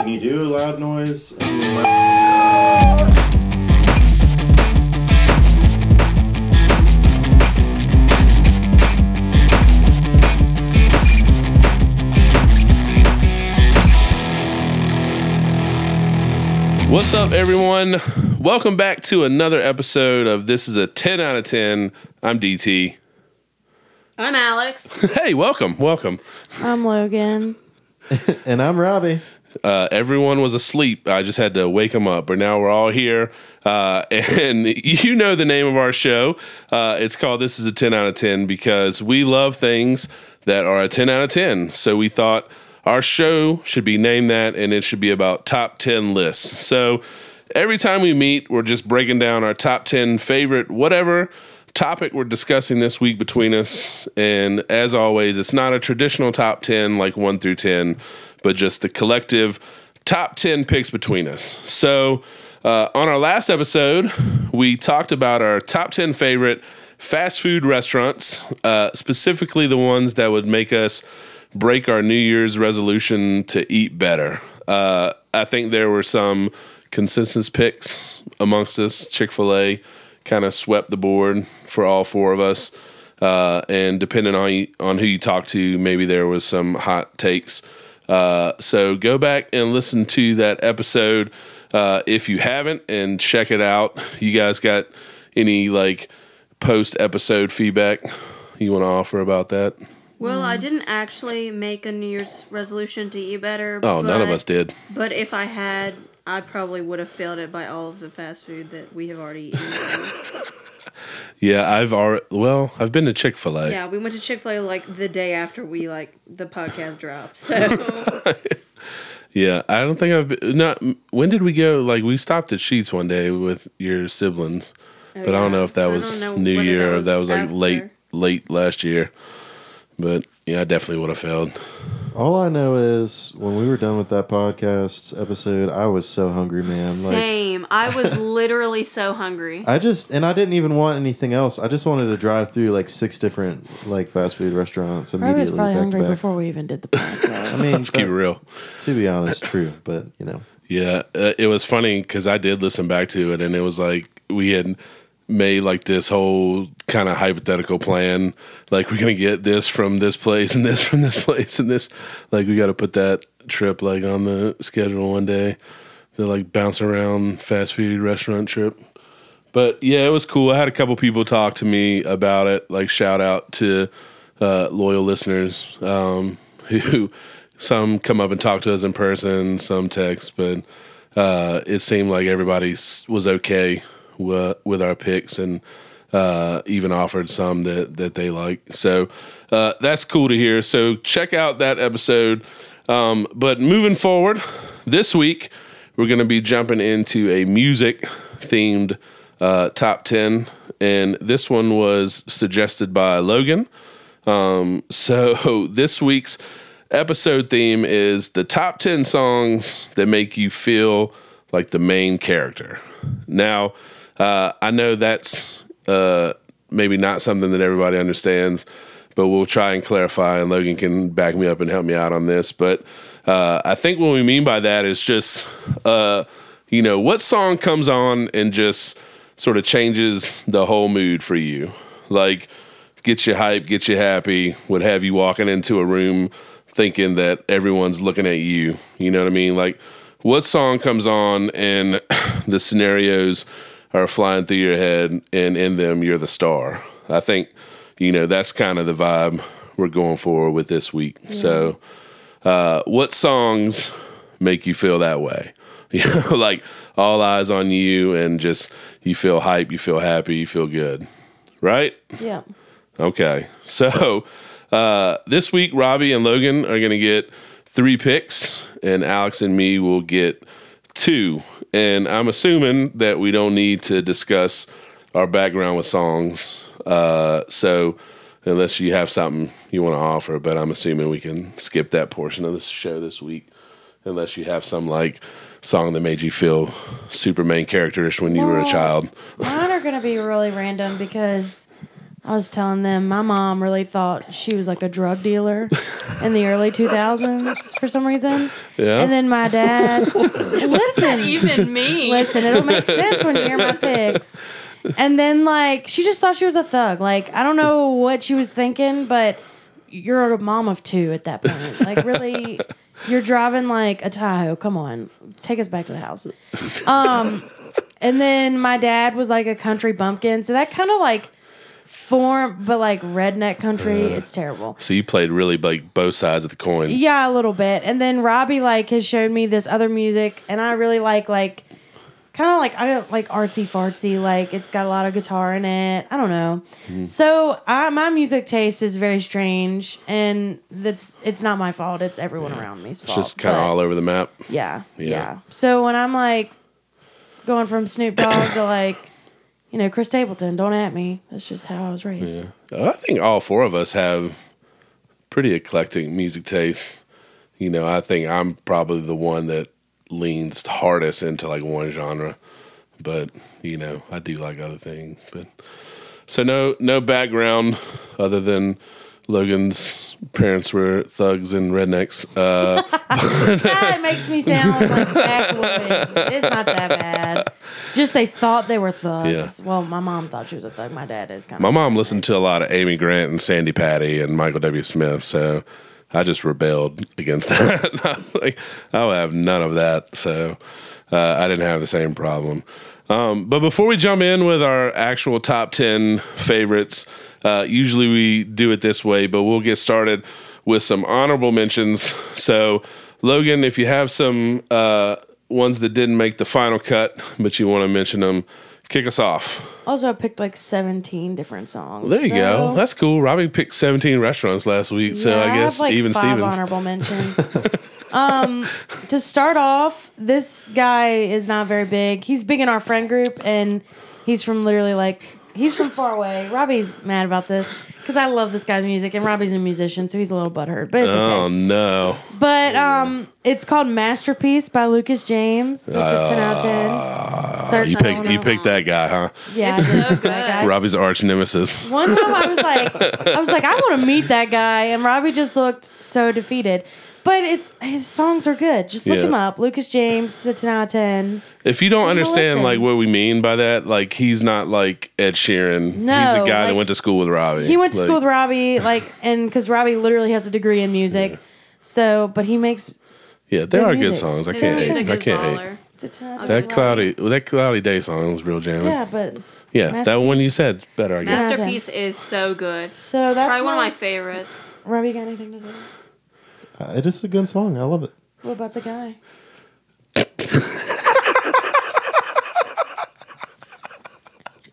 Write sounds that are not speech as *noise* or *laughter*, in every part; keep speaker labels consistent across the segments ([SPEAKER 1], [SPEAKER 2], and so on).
[SPEAKER 1] Can you do a loud noise? in your mic?
[SPEAKER 2] What's up, everyone? Welcome back to another episode of This is a 10 out of 10. I'm DT.
[SPEAKER 3] I'm Alex. *laughs*
[SPEAKER 2] Hey, welcome, welcome.
[SPEAKER 4] I'm Logan. *laughs*
[SPEAKER 1] And I'm Robbie.
[SPEAKER 2] Uh, everyone was asleep. I just had to wake them up, but now we're all here. Uh, *laughs* and you know the name of our show. Uh, it's called This is a 10 out of 10 because we love things that are a 10 out of 10. So we thought our show should be named that and it should be about top 10 lists. So every time we meet, we're just breaking down our top 10 favorite, whatever topic we're discussing this week between us. And as always, it's not a traditional top 10 like 1 through 10, but just the collective top 10 picks between us. So uh, on our last episode, we talked about our top 10 favorite fast food restaurants, uh, specifically the ones that would make us break our New Year's resolution to eat better. Uh, I think there were some consensus picks amongst us. Chick fil A kind of swept the board for all four of us. Uh, and depending on you, on who you talk to, maybe there was some hot takes. Uh, so go back and listen to that episode uh, if you haven't, and check it out. You guys got any like post episode feedback you want to offer about that?
[SPEAKER 3] Well, I didn't actually make a New Year's resolution to eat better.
[SPEAKER 2] Oh, none of us did.
[SPEAKER 3] But if I had, I probably would have failed it by all of the fast food that we have already eaten. *laughs*
[SPEAKER 2] Yeah, I've already. Well, I've been to Chick Fil A.
[SPEAKER 3] yeah, we went to Chick Fil A like the day after we like the podcast dropped. So *laughs*
[SPEAKER 2] Yeah, I don't think I've been. Not when did we go? Like we stopped at Sheetz one day with your siblings, oh, but I don't know if that
[SPEAKER 3] I
[SPEAKER 2] was New Year
[SPEAKER 3] that
[SPEAKER 2] or
[SPEAKER 3] was
[SPEAKER 2] that was like
[SPEAKER 3] after.
[SPEAKER 2] late late last year. But yeah, I definitely would have failed.
[SPEAKER 1] All I know is when we were done with that podcast episode, I was so hungry, man. Like
[SPEAKER 3] same. I was *laughs* literally so hungry.
[SPEAKER 1] I just and I didn't even want anything else. I just wanted to drive through like six different like fast food restaurants
[SPEAKER 4] I
[SPEAKER 1] immediately.
[SPEAKER 4] was probably
[SPEAKER 1] back to
[SPEAKER 4] hungry
[SPEAKER 1] back.
[SPEAKER 4] before we even did the *laughs* podcast.
[SPEAKER 1] I mean,
[SPEAKER 2] Let's keep it real.
[SPEAKER 1] to be honest, true, but you know,
[SPEAKER 2] Yeah, uh, it was funny because I did listen back to it, and it was like we had made like this whole kind of hypothetical plan. Like we're gonna get this from this place and this from this place and this. Like we got to put that trip like on the schedule one day. The like bounce around fast food restaurant trip. But yeah, it was cool. I had a couple people talk to me about it. Like shout out to uh, loyal listeners um, *laughs* who some come up and talk to us in person, some text, but uh, it seemed like everybody was okay with, our picks and uh, even offered some that, that they like. So uh, that's cool to hear. So check out that episode. Um, but moving forward, this week we're going to be jumping into a music themed uh, top 10. And this one was suggested by Logan. Um, so *laughs* this week's episode theme is the top 10 songs that make you feel like the main character. Now, uh, I know that's uh, maybe not something that everybody understands, but we'll try and clarify, and Logan can back me up and help me out on this. But uh, I think what we mean by that is just, uh, you know, what song comes on and just sort of changes the whole mood for you. Like, get you hype, get you happy, would have you walking into a room thinking that everyone's looking at you. You know what I mean? Like, what song comes on and *clears throat* the scenarios are flying through your head, and in them, you're the star. I think, you know, that's kind of the vibe we're going for with this week. So, uh, what songs make you feel that way? *laughs* You know, like all eyes on you, and just you feel hype, you feel happy, you feel good, right?
[SPEAKER 4] yeah.
[SPEAKER 2] Okay. *laughs* So uh, this week, Robbie and Logan are going to get three picks, and Alex and me will get two. And I'm assuming that we don't need to discuss our background with songs. Uh, so unless you have something you want to offer, but I'm assuming we can skip that portion of the show this week. Unless you have some like song that made you feel super main characterish when you were a child.
[SPEAKER 4] Mine are going to be really random because I was telling them my mom really thought she was like a drug dealer in the early 2000s for some reason.
[SPEAKER 2] Yeah.
[SPEAKER 4] And then my dad, *laughs* listen,
[SPEAKER 3] Even me.
[SPEAKER 4] listen, it'll make sense when you hear my picks. And then like she just thought she was a thug. Like I don't know what she was thinking, but you're a mom of two at that point. Like really, you're driving like a Tahoe. Come on, take us back to the house. Um, and then my dad was like a country bumpkin, so that kind of like form, but like redneck country. it's terrible.
[SPEAKER 2] So you played really like both sides of the coin.
[SPEAKER 4] Yeah, a little bit. And then Robbie like has showed me this other music, and I really like like kind of like I don't like artsy fartsy. Like it's got a lot of guitar in it. I don't know.
[SPEAKER 2] Mm-hmm.
[SPEAKER 4] So I, my music taste is very strange, and that's it's not my fault. It's everyone around me's
[SPEAKER 2] It's
[SPEAKER 4] fault.
[SPEAKER 2] just kind of all over the map.
[SPEAKER 4] Yeah,
[SPEAKER 2] Yeah.
[SPEAKER 4] yeah, So when I'm like going from Snoop Dogg to like you know Chris Stapleton, don't at me. That's just how I was raised.
[SPEAKER 2] Yeah. I think all four of us have pretty eclectic music tastes. You know, I think I'm probably the one that leans hardest into like one genre, but you know, I do like other things. But so no no background other than Logan's parents were thugs and rednecks. Uh, *laughs*
[SPEAKER 4] that makes me sound like backwoods. It's not that bad. Just they thought they were thugs. Yeah. Well, my mom thought she was a thug. My dad is kind
[SPEAKER 2] my
[SPEAKER 4] of.
[SPEAKER 2] mom listened to a lot of Amy Grant and Sandi Patty and Michael W. Smith, so I just rebelled against *laughs* that. I was like, I will have none of that. So uh, I didn't have the same problem. Um, but before we jump in with our actual top 10 favorites, uh, usually we do it this way, but we'll get started with some honorable mentions. *laughs* So, Logan, if you have some uh, ones that didn't make the final cut, but you want to mention them, kick us off.
[SPEAKER 4] Also, I picked like 17 different songs.
[SPEAKER 2] There you go. That's cool. Robbie picked 17 restaurants last week, so
[SPEAKER 4] Yeah,
[SPEAKER 2] I
[SPEAKER 4] have,
[SPEAKER 2] guess
[SPEAKER 4] like,
[SPEAKER 2] even
[SPEAKER 4] five
[SPEAKER 2] Stevens.
[SPEAKER 4] honorable mentions. *laughs* um, to start off, this guy is not very big. He's big in our friend group, and he's from literally like he's from far away. Robbie's mad about this because I love this guy's music, and Robbie's a musician, so he's a little butthurt. But it's
[SPEAKER 2] Oh
[SPEAKER 4] okay.
[SPEAKER 2] no!
[SPEAKER 4] But um, it's called Masterpiece by Lucas James. It's a ten out of ten. Search
[SPEAKER 2] You
[SPEAKER 4] that
[SPEAKER 2] picked you picked that guy, huh?
[SPEAKER 4] Yeah, I
[SPEAKER 3] It's
[SPEAKER 4] did
[SPEAKER 3] so good.
[SPEAKER 4] that guy.
[SPEAKER 2] Robbie's arch nemesis.
[SPEAKER 4] One time I was like, I was like, I want to meet that guy, and Robbie just looked so defeated. But it's his songs are good. Just look
[SPEAKER 2] Yeah.
[SPEAKER 4] him up. Lucas James, the ten out of ten.
[SPEAKER 2] If you don't understand
[SPEAKER 4] listen.
[SPEAKER 2] like what we mean by that, like he's not like Ed Sheeran.
[SPEAKER 4] No,
[SPEAKER 2] he's a guy that
[SPEAKER 4] like-
[SPEAKER 2] went to school with Robbie.
[SPEAKER 4] He went to
[SPEAKER 2] Like,
[SPEAKER 4] school with Robbie, like, and because Robbie literally has a degree in music, so but he makes
[SPEAKER 2] Yeah, there
[SPEAKER 4] good
[SPEAKER 2] are good
[SPEAKER 4] music.
[SPEAKER 2] songs. I can't hate. I can't hate.
[SPEAKER 3] baller.
[SPEAKER 4] it's ten out of 10.
[SPEAKER 2] That cloudy, well, that cloudy day song was real jamming.
[SPEAKER 4] Yeah, but
[SPEAKER 2] Yeah, that one you said better. I guess.
[SPEAKER 4] Master-
[SPEAKER 3] Masterpiece is so good.
[SPEAKER 4] so that's
[SPEAKER 3] Probably one of
[SPEAKER 4] my
[SPEAKER 3] my favorites.
[SPEAKER 4] Robbie got anything to say?
[SPEAKER 1] Uh, it is a good song. I love it.
[SPEAKER 4] What about the guy?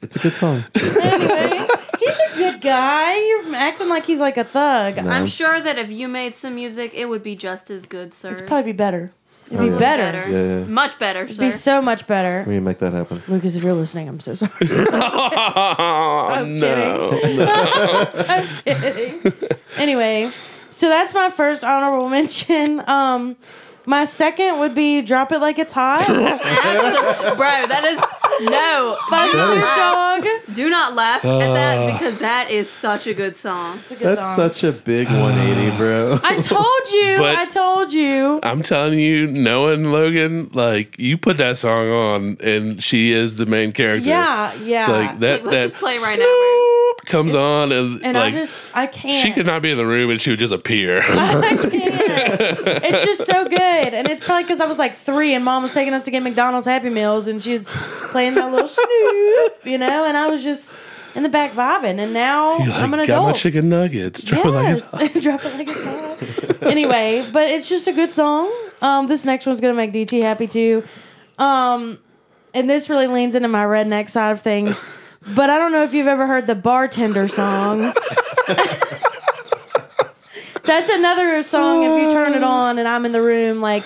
[SPEAKER 1] It's a good song.
[SPEAKER 4] Anyway, he's a good guy. You're acting like he's like a thug.
[SPEAKER 1] No.
[SPEAKER 3] I'm sure that if you made some music, it would be just as good, sir.
[SPEAKER 4] It's probably be better. It'd
[SPEAKER 1] Oh,
[SPEAKER 4] be
[SPEAKER 1] yeah.
[SPEAKER 4] better.
[SPEAKER 1] Yeah, yeah.
[SPEAKER 3] Much better,
[SPEAKER 4] It'd
[SPEAKER 3] sir.
[SPEAKER 4] be so much better.
[SPEAKER 1] We can make that happen.
[SPEAKER 4] Lucas, if you're listening, I'm so sorry. *laughs*
[SPEAKER 2] Oh, *laughs* no. *laughs*
[SPEAKER 4] I'm kidding. anyway, so that's my first honorable mention. *laughs* Um, my second would be "Drop It Like It's Hot" *laughs*
[SPEAKER 3] Absolutely. Bro, that is no.
[SPEAKER 4] by
[SPEAKER 3] Do not
[SPEAKER 4] Snoop
[SPEAKER 3] laugh.
[SPEAKER 4] Dogg.
[SPEAKER 3] Do not laugh at that uh. because that is such a good song.
[SPEAKER 4] It's a good
[SPEAKER 1] That's
[SPEAKER 4] song.
[SPEAKER 1] such a big uh. 180, bro.
[SPEAKER 4] I told you. *laughs*
[SPEAKER 2] But-
[SPEAKER 4] I told you.
[SPEAKER 2] I'm telling you, knowing Logan, like you put that song on, and she is the main character.
[SPEAKER 4] Yeah, yeah.
[SPEAKER 2] like that.
[SPEAKER 3] Let's
[SPEAKER 2] that
[SPEAKER 3] just play right now, bro.
[SPEAKER 2] Snoop comes on, and,
[SPEAKER 4] and
[SPEAKER 2] like
[SPEAKER 4] I just I can't.
[SPEAKER 2] she could not be in the room, and she would just appear. *laughs*
[SPEAKER 4] I can't. *laughs* It's just so good, and it's probably because I was like three, and mom was taking us to get McDonald's Happy Meals, and she was playing that little Snoop, you know, and I was just in the back vibing, and now
[SPEAKER 2] like,
[SPEAKER 4] I'm an
[SPEAKER 2] got my
[SPEAKER 4] adult.
[SPEAKER 2] chicken nuggets. Drop it like it's
[SPEAKER 4] Yes, *laughs* drop it like it's hot. anyway, but it's just a good song. Um, this next one's gonna make DT happy too. Um, and this really leans into my redneck side of things. But I don't know if you've ever heard the bartender song. *laughs* That's another song. If you turn it on and I'm in the room, like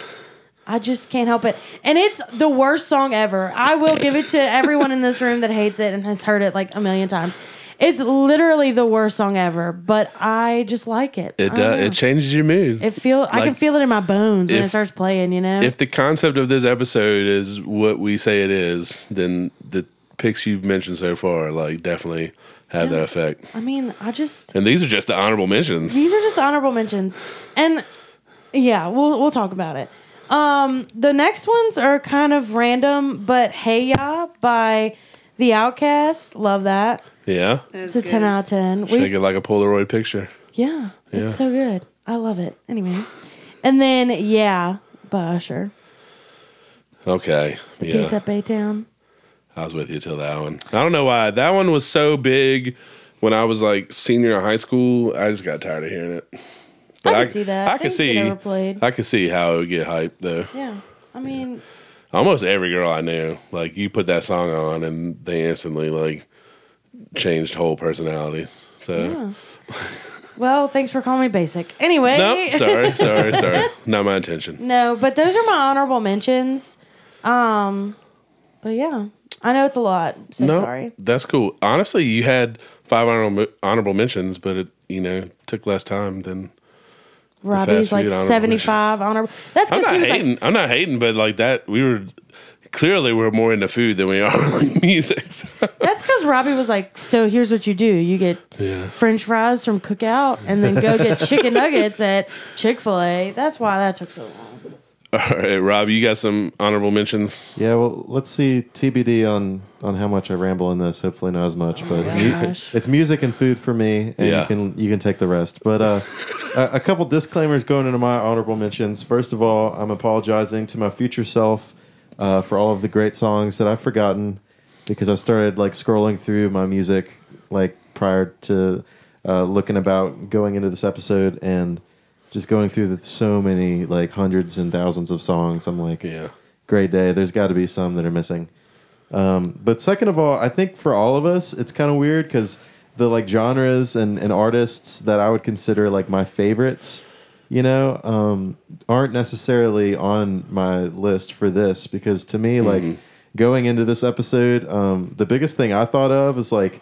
[SPEAKER 4] I just can't help it. And it's the worst song ever. I will give it to everyone in this room that hates it and has heard it like a million times. It's literally the worst song ever, but I just like it.
[SPEAKER 2] It
[SPEAKER 4] I
[SPEAKER 2] uh, it changes your mood.
[SPEAKER 4] It feel I can feel it in my bones when it starts playing. You know,
[SPEAKER 2] if the concept of this episode is what we say it is, then the picks you've mentioned so far like definitely have that effect.
[SPEAKER 4] I mean, I just
[SPEAKER 2] And these are just the honorable mentions.
[SPEAKER 4] these are just honorable mentions, and yeah, we'll we'll talk about it. Um, the next ones are kind of random, but "Hey Ya" by The OutKast, love that.
[SPEAKER 2] Yeah.
[SPEAKER 4] It's a ten out of ten. We
[SPEAKER 2] Shake it like a Polaroid picture.
[SPEAKER 4] Yeah, it's
[SPEAKER 2] Yeah.
[SPEAKER 4] so good. I love it. Anyway, and then yeah, by Usher,
[SPEAKER 2] Okay.
[SPEAKER 4] Peace
[SPEAKER 2] Yeah.
[SPEAKER 4] up A Town.
[SPEAKER 2] I was with you till that one. I don't know why. That one was so big when I was like senior in high school. I just got tired of hearing it.
[SPEAKER 4] But I can see that.
[SPEAKER 2] I can see. I can see how it would get hyped though.
[SPEAKER 4] Yeah, I mean,
[SPEAKER 2] Almost every girl I knew, like you put that song on and they instantly like changed whole personalities. So
[SPEAKER 4] yeah. well, thanks for calling me basic. Anyway,
[SPEAKER 2] no, sorry, *laughs* sorry, sorry. Not my intention.
[SPEAKER 4] no, but those are my honorable mentions. Um, but yeah, I know it's a lot. So
[SPEAKER 2] no,
[SPEAKER 4] sorry.
[SPEAKER 2] that's cool. Honestly, you had five honorable honorable mentions, but it you know took less time than.
[SPEAKER 4] Robbie's like
[SPEAKER 2] food
[SPEAKER 4] seventy-five honorable. That's
[SPEAKER 2] I'm
[SPEAKER 4] because
[SPEAKER 2] not hating.
[SPEAKER 4] like,
[SPEAKER 2] I'm not hating, but like that, we were clearly we're more into food than we are *laughs* like music. so-
[SPEAKER 4] that's because Robbie was like, so here's what you do: you get
[SPEAKER 2] yeah.
[SPEAKER 4] French fries from Cookout, and then go get *laughs* chicken nuggets at Chick Fil A. That's why that took so long.
[SPEAKER 2] All right, Rob, you got some honorable mentions.
[SPEAKER 1] Yeah, well, let's see TBD on on how much I ramble in this. Hopefully, not as much, but
[SPEAKER 4] my
[SPEAKER 1] mu- *laughs* it's music and food for me, and
[SPEAKER 2] Yeah.
[SPEAKER 1] you can you can take the rest. But uh, a, a couple disclaimers going into my honorable mentions. First of all, I'm apologizing to my future self uh, for all of the great songs that I've forgotten because I started like scrolling through my music like prior to uh, looking about going into this episode and just going through the, so many like hundreds and thousands of songs. I'm like,
[SPEAKER 2] Yeah.
[SPEAKER 1] great day. There's got to be some that are missing. Um, but second of all, I think for all of us, it's kind of weird because the like genres and, and artists that I would consider like my favorites, you know, um, aren't necessarily on my list for this because to me, like going into this episode, um, the biggest thing I thought of is like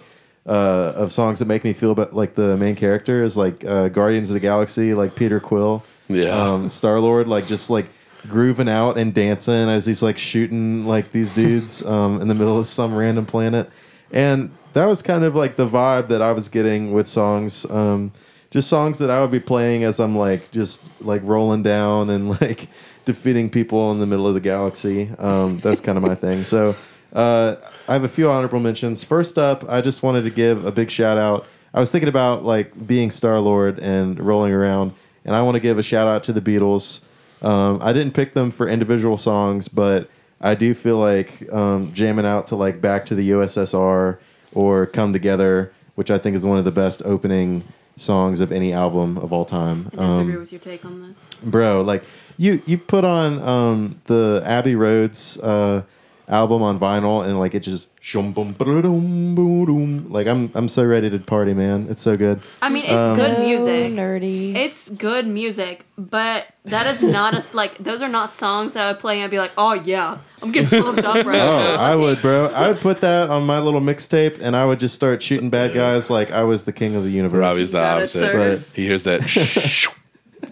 [SPEAKER 1] uh, of songs that make me feel about like the main character is like uh, Guardians of the Galaxy, like Peter Quill,
[SPEAKER 2] Yeah.
[SPEAKER 1] um, Star Lord, like just like grooving out and dancing as he's like shooting like these dudes *laughs* um, in the middle of some random planet, and that was kind of like the vibe that I was getting with songs. Um, just songs that I would be playing as I'm like just like rolling down and *laughs* like defeating people in the middle of the galaxy. Um, that's kind of my thing. So uh, I have a few honorable mentions. First up, I just wanted to give a big shout out. I was thinking about like being Star Lord and rolling around, and I want to give a shout out to the Beatles. Um, I didn't pick them for individual songs, but I do feel like um, jamming out to like Back to the USSR or Come Together, which I think is one of the best opening songs of any album of all time.
[SPEAKER 3] I disagree
[SPEAKER 1] Um,
[SPEAKER 3] with your take on this.
[SPEAKER 1] bro, like you you put on um, the Abbey Roads uh, album on vinyl and like it just shum bum ba-da-dum, boo-dum. like I'm I'm so ready to party, man. It's so good.
[SPEAKER 3] I mean, it's
[SPEAKER 1] Um,
[SPEAKER 3] good
[SPEAKER 4] So
[SPEAKER 3] music.
[SPEAKER 4] nerdy.
[SPEAKER 3] It's good music, but that is not a like. Those are not songs that I would play and I'd be like, oh yeah, I'm getting pumped up right *laughs*
[SPEAKER 1] Oh,
[SPEAKER 3] now.
[SPEAKER 1] I would, bro. I would put that on my little mixtape, and I would just start shooting bad guys like I was the king of the universe.
[SPEAKER 2] Robbie's the
[SPEAKER 3] Got
[SPEAKER 2] opposite.
[SPEAKER 3] sirs.
[SPEAKER 2] He hears that. *laughs*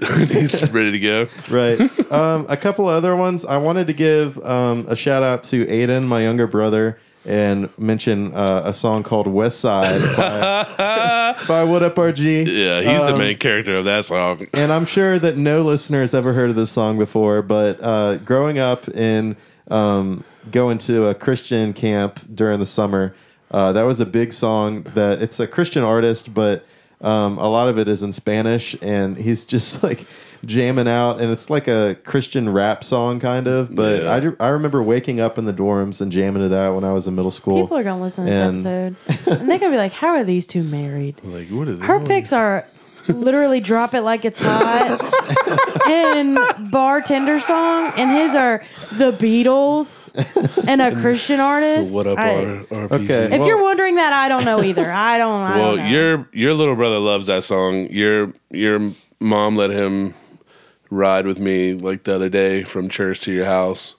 [SPEAKER 2] *laughs* He's ready to go.
[SPEAKER 1] right. Um, a couple other ones. I wanted to give um, a shout out to Aiden, my younger brother, and mention uh, a song called West Side by, *laughs* by What Up RG.
[SPEAKER 2] Yeah, he's the
[SPEAKER 1] Um,
[SPEAKER 2] main character of that song.
[SPEAKER 1] and I'm sure that no listener has ever heard of this song before, but uh, growing up in um, going to a Christian camp during the summer, uh, that was a big song. That it's a Christian artist, but um, a lot of it is in Spanish, and he's just *laughs* like jamming out, and it's like a Christian rap song kind of. But
[SPEAKER 2] Yeah.
[SPEAKER 1] I, do- I remember waking up in the dorms and jamming to that when I was in middle school.
[SPEAKER 4] People are gonna listen to this
[SPEAKER 1] And-
[SPEAKER 4] episode, and they're gonna be like, "How are these two married?"
[SPEAKER 2] Like, what is
[SPEAKER 4] Her picks are literally "Drop It Like It's Hot" and "Bartender Song," and his are the Beatles and a Christian artist.
[SPEAKER 2] What up,
[SPEAKER 4] I-
[SPEAKER 2] R- RPG?
[SPEAKER 1] Okay.
[SPEAKER 4] if
[SPEAKER 1] Well-
[SPEAKER 4] you're wondering that, I don't know either. I don't. I
[SPEAKER 2] well,
[SPEAKER 4] don't know.
[SPEAKER 2] your your little brother loves that song. Your your mom let him ride with me like the other day from church to your house,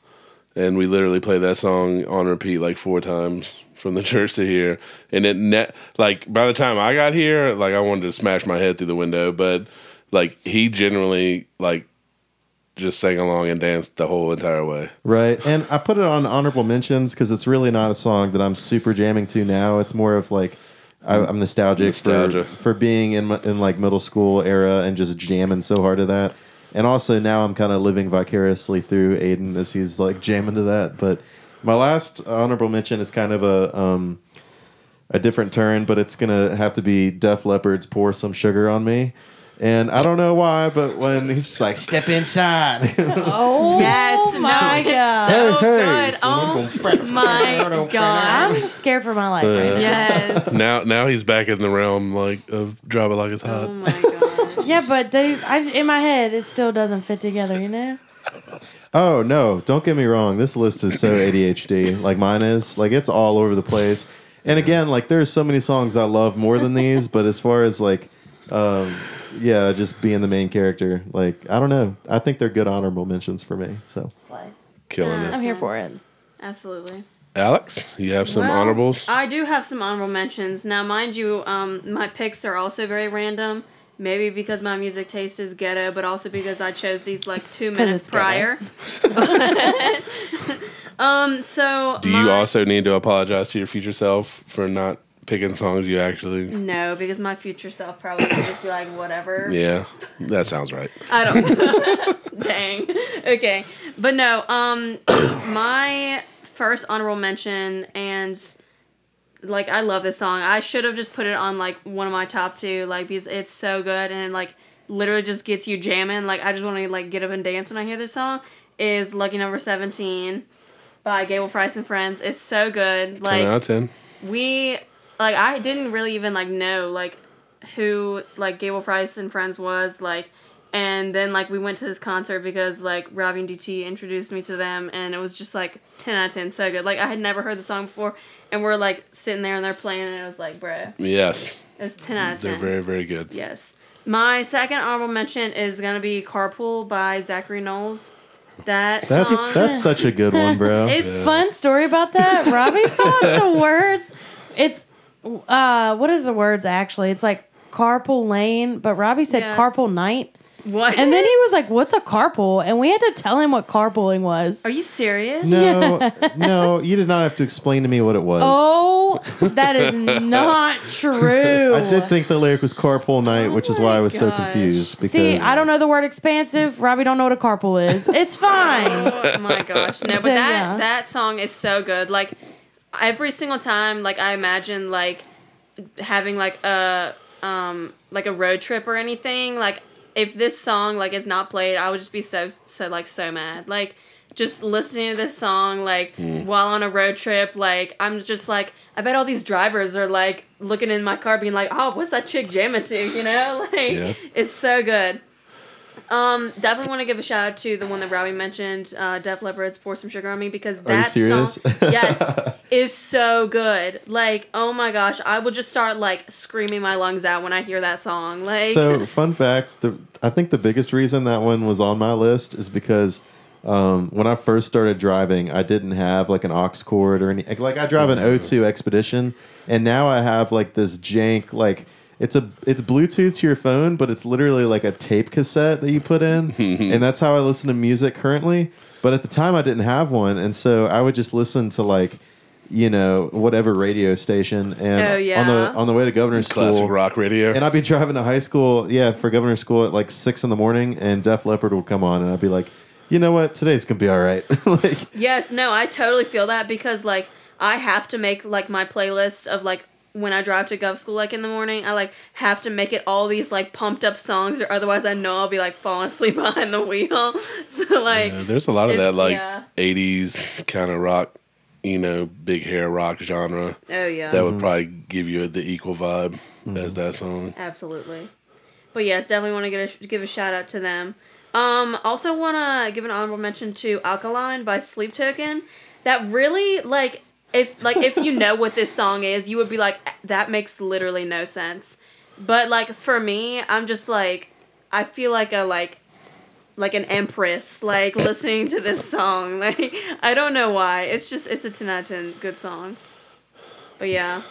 [SPEAKER 2] and we literally played that song on repeat like four times from the *laughs* church to here. And it net like by the time I got here, like I wanted to smash my head through the window, but like he generally like just sang along and danced the whole entire way.
[SPEAKER 1] Right. And I put it on honorable mentions because it's really not a song that I'm super jamming to now. It's more of like I, I'm nostalgic
[SPEAKER 2] Nostalgia.
[SPEAKER 1] for for being in my, in like middle school era and just jamming so hard to that. And also now I'm kind of living vicariously through Aiden as he's like jamming to that. But my last honorable mention is kind of a um, a different turn, but it's gonna have to be Def Leppard's "Pour Some Sugar on Me." And I don't know why, but when he's just like, "Step inside," *laughs*
[SPEAKER 4] Oh *laughs*
[SPEAKER 3] Yes, no,
[SPEAKER 4] my
[SPEAKER 3] it's
[SPEAKER 4] god!
[SPEAKER 3] so
[SPEAKER 1] Hey, hey.
[SPEAKER 3] good. Oh my god.
[SPEAKER 4] I'm just scared for my life right now.
[SPEAKER 3] Yes.
[SPEAKER 2] Now, now he's back in the realm like of drop it like it's hot.
[SPEAKER 3] Oh my god. *laughs*
[SPEAKER 4] Yeah, but they, I just, in my head, it still doesn't fit together. You know?
[SPEAKER 1] Oh no! Don't get me wrong. This list is so ADHD, like mine is. Like it's all over the place. And again, like there's so many songs I love more than these. But as far as like, um, yeah, just being the main character, like I don't know. I think they're good honorable mentions for me. So
[SPEAKER 2] Killing
[SPEAKER 3] Yeah.
[SPEAKER 2] it.
[SPEAKER 4] I'm here for it.
[SPEAKER 3] Absolutely.
[SPEAKER 2] Alex, you have some
[SPEAKER 3] Well,
[SPEAKER 2] honorables?
[SPEAKER 3] I do have some honorable mentions. Now, mind you, um, my picks are also very random. Maybe because my music taste is ghetto, but also because I chose these like two minutes prior. *laughs* um. So
[SPEAKER 2] Do you
[SPEAKER 3] my-
[SPEAKER 2] also need to apologize to your future self for not picking songs you actually?
[SPEAKER 3] No, because my future self probably would just be like, whatever.
[SPEAKER 2] Yeah, that sounds right.
[SPEAKER 3] I don't. *laughs* *laughs* Dang. Okay, but no. Um, *coughs* my first honorable mention, and like I love this song. I should have just put it on like one of my top two, like because it's so good and like literally just gets you jamming. Like I just want to like get up and dance when I hear this song. Is Lucky Number Seventeen by Gable Price and Friends. It's so good.
[SPEAKER 2] Ten
[SPEAKER 3] Like
[SPEAKER 2] out of ten.
[SPEAKER 3] we like I didn't really even like know like who like Gable Price and Friends was like and then like we went to this concert because like Robbie and DT introduced me to them and it was just like 10 out of 10 so good like I had never heard the song before and we're like sitting there and they're playing and it was like bruh
[SPEAKER 2] Yes,
[SPEAKER 3] it was 10 out of 10
[SPEAKER 2] they're very very good.
[SPEAKER 3] yes my second honorable mention is gonna be Carpool by Zachary Knowles that
[SPEAKER 1] that's
[SPEAKER 3] song
[SPEAKER 1] that's such a good one, *laughs* bro.
[SPEAKER 3] it's
[SPEAKER 4] Fun story about that. Robbie *laughs* thought the words. It's uh, what are the words actually? It's like carpool lane, but Robbie said
[SPEAKER 3] Yes.
[SPEAKER 4] carpool night,
[SPEAKER 3] what
[SPEAKER 4] and then he was like, "What's a carpool?" And we had to tell him what carpooling was.
[SPEAKER 3] are you serious
[SPEAKER 1] no, no, you did not have to explain to me what it was.
[SPEAKER 4] Oh, that is *laughs* not true.
[SPEAKER 1] I did think the lyric was "carpool night," which is why I was so confused. Because
[SPEAKER 4] See, I don't know the word expansive. Robbie don't know what a carpool is. It's *laughs* fine.
[SPEAKER 3] Oh my gosh. No, *laughs* but
[SPEAKER 4] So,
[SPEAKER 3] that
[SPEAKER 4] yeah.
[SPEAKER 3] that song is so good. Like every single time like I imagine like having like a um like a road trip or anything, like if this song like is not played, I would just be so so like so mad. Like just listening to this song like hmm. while on a road trip, like I'm just like I bet all these drivers are like looking in my car being like, "Oh, what's that chick jamming to?" You know? *laughs* Like
[SPEAKER 2] Yeah.
[SPEAKER 3] it's so good. Um, definitely want to give a shout out to the one that Robbie mentioned, uh, Def Leppard's "Pour Some Sugar on Me" because that song, yes, *laughs* is so good. Like, oh my gosh, I will just start like screaming my lungs out when I hear that song. Like,
[SPEAKER 1] So, fun fact: the I think the biggest reason that one was on my list is because um, when I first started driving, I didn't have like an aux cord or any. Like I drive an O2 Expedition, and now I have like this jank like. It's a it's Bluetooth to your phone, but it's literally like a tape cassette that you put in, *laughs* and that's how I listen to music currently. But at the time, I didn't have one, and so I would just listen to like, you know, whatever radio station. And
[SPEAKER 3] Oh,
[SPEAKER 1] on the on the way to governor's
[SPEAKER 2] Classic
[SPEAKER 1] school,
[SPEAKER 2] rock radio.
[SPEAKER 1] and I'd be driving to high school, yeah, for governor's school at like six in the morning, and Def Leppard would come on, and I'd be like, you know what, today's gonna be all right. *laughs* like,
[SPEAKER 3] yes, no, I totally feel that because like I have to make like my playlist of like when I drive to Gov School like in the morning. I like have to make it all these like pumped up songs, or otherwise I know I'll be like falling asleep *laughs* behind the wheel. *laughs* So like,
[SPEAKER 2] Yeah, there's a lot of that like
[SPEAKER 3] yeah.
[SPEAKER 2] 80s kind of rock, you know, big hair rock genre.
[SPEAKER 3] oh yeah,
[SPEAKER 2] That would probably give you the equal vibe as that song.
[SPEAKER 3] Absolutely. But yes, definitely want to get a, give a shout out to them. Um, also want to give an honorable mention to Alkaline by Sleep Token. That really like if like if you know what this song is, you would be like that makes literally no sense. But like for me, I'm just like I feel like a like like an empress like listening to this song. *laughs* Like I don't know why. It's just it's a 10 out of 10 good song. But yeah.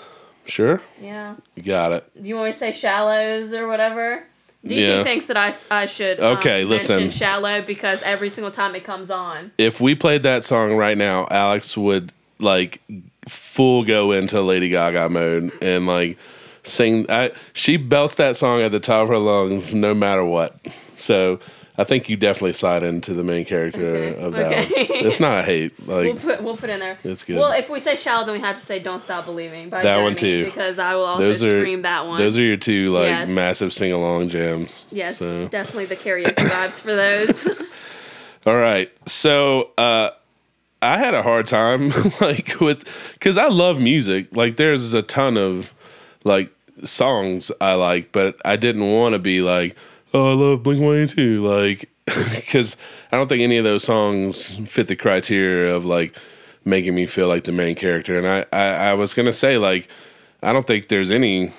[SPEAKER 2] Sure,
[SPEAKER 3] Yeah.
[SPEAKER 2] you got it.
[SPEAKER 3] Do you want me to say shallows or whatever? DJ
[SPEAKER 2] Yeah.
[SPEAKER 3] thinks that I, I should um,
[SPEAKER 2] Okay, listen.
[SPEAKER 3] mention shallow because every single time it comes on.
[SPEAKER 2] If we played that song right now, Alex would like full go into Lady Gaga mode and like sing. I, she belts that song at the top of her lungs, no matter what. So I think you definitely slide into the main character
[SPEAKER 3] Okay,
[SPEAKER 2] of that.
[SPEAKER 3] okay.
[SPEAKER 2] One. It's not a hate. *laughs* Like
[SPEAKER 3] We'll put we'll put in there.
[SPEAKER 2] It's good.
[SPEAKER 3] Well, if we say shallow, then we have to say "Don't Stop Believing" by
[SPEAKER 2] That one too.
[SPEAKER 3] because I will also
[SPEAKER 2] those are
[SPEAKER 3] stream that one.
[SPEAKER 2] those are your two like
[SPEAKER 3] Yes.
[SPEAKER 2] massive sing along jams.
[SPEAKER 3] yes,
[SPEAKER 2] So.
[SPEAKER 3] definitely the karaoke vibes for those. *laughs*
[SPEAKER 2] All right. So uh I had a hard time *laughs* like with cuz I love music. Like there's a ton of like songs I like, but I didn't want to be like, "Oh, I love Blink-182." Like *laughs* cuz I don't think any of those songs fit the criteria of like making me feel like the main character. And I I, I was to say like I don't think there's any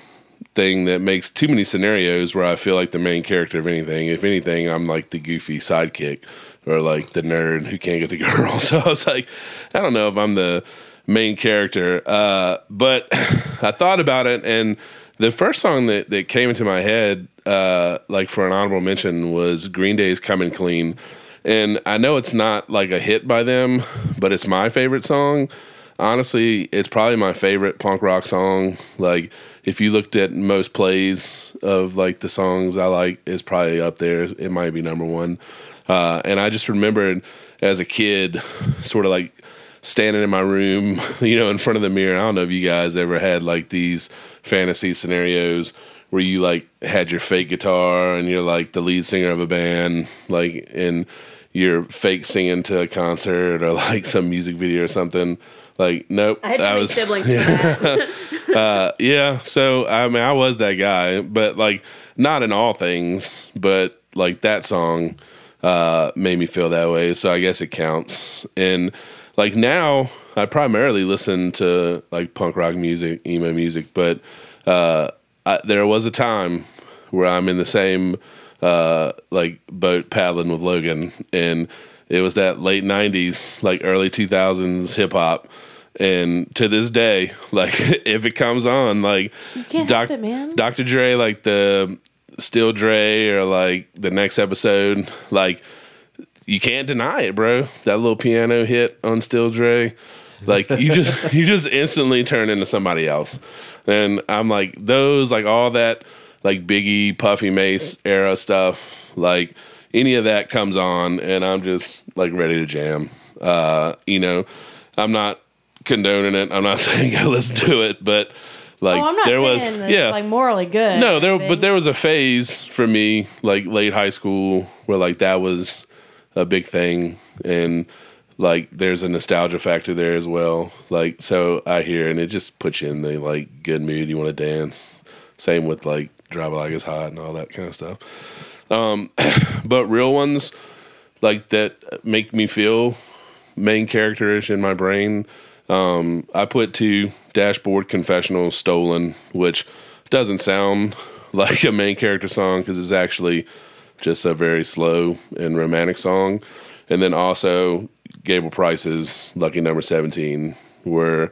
[SPEAKER 2] thing that makes too many scenarios where I feel like the main character of anything. If anything, I'm like the goofy sidekick or like the nerd who can't get the *laughs* girl. So I was like, I don't know if I'm the main character. Uh, but *laughs* I thought about it, and the first song that, that came into my head, uh, like for an honorable mention, was Green Day's Coming Clean. And I know it's not like a hit by them, but it's my favorite song honestly, it's probably my favorite punk rock song. Like, if you looked at most plays of like the songs I like, it's probably up there. It might be number one. Uh, and I just remembered as a kid, sort of like standing in my room, *laughs* you know, in front of the mirror. I don't know if you guys ever had like these fantasy scenarios where you like had your fake guitar and you're like the lead singer of a band, like, and you're fake singing to a concert or *laughs* like some music video or something. Like, nope.
[SPEAKER 3] I had many
[SPEAKER 2] was,
[SPEAKER 3] siblings *laughs* that. *laughs*
[SPEAKER 2] uh, yeah. So I mean, I was that guy, but like not in all things, but like that song uh, made me feel that way. So I guess it counts. And like now, I primarily listen to like punk rock music, emo music, but uh, I, there was a time where I'm in the same uh, like boat paddling with Logan, and it was that late '90s, like early 2000s hip hop. And to this day, *laughs* like *laughs* if it comes on, like
[SPEAKER 4] You can't help it, man.
[SPEAKER 2] Dr. Dre, like the Still Dre, or like the next episode, like you can't deny it, bro. That little piano hit on Still Dre, like you *laughs* just you just instantly turn into somebody else. And I'm like those, like all that, like Biggie, Puffy Mase era stuff, like any of that comes on, and I'm just like ready to jam. Uh, you know, I'm not condoning it. I'm not *laughs* saying go listen to it, but like
[SPEAKER 4] Oh, I'm not
[SPEAKER 2] there
[SPEAKER 4] saying
[SPEAKER 2] was,
[SPEAKER 4] that
[SPEAKER 2] yeah,
[SPEAKER 4] it's like morally good.
[SPEAKER 2] no, there, but there was a phase for me, like late high school, where like that was a big thing, and like there's a nostalgia factor there as well. Like, so I hear, and it just puts you in the like good mood. You want to dance. Same with like drive like it's hot and all that kind of stuff. Um, *coughs* but real ones like that make me feel main characterish in my brain. Um, I put two Dashboard Confessional Stolen, which doesn't sound *laughs* like a main character song because it's actually just a very slow and romantic song. And then also Gable Price's Lucky Number 17 were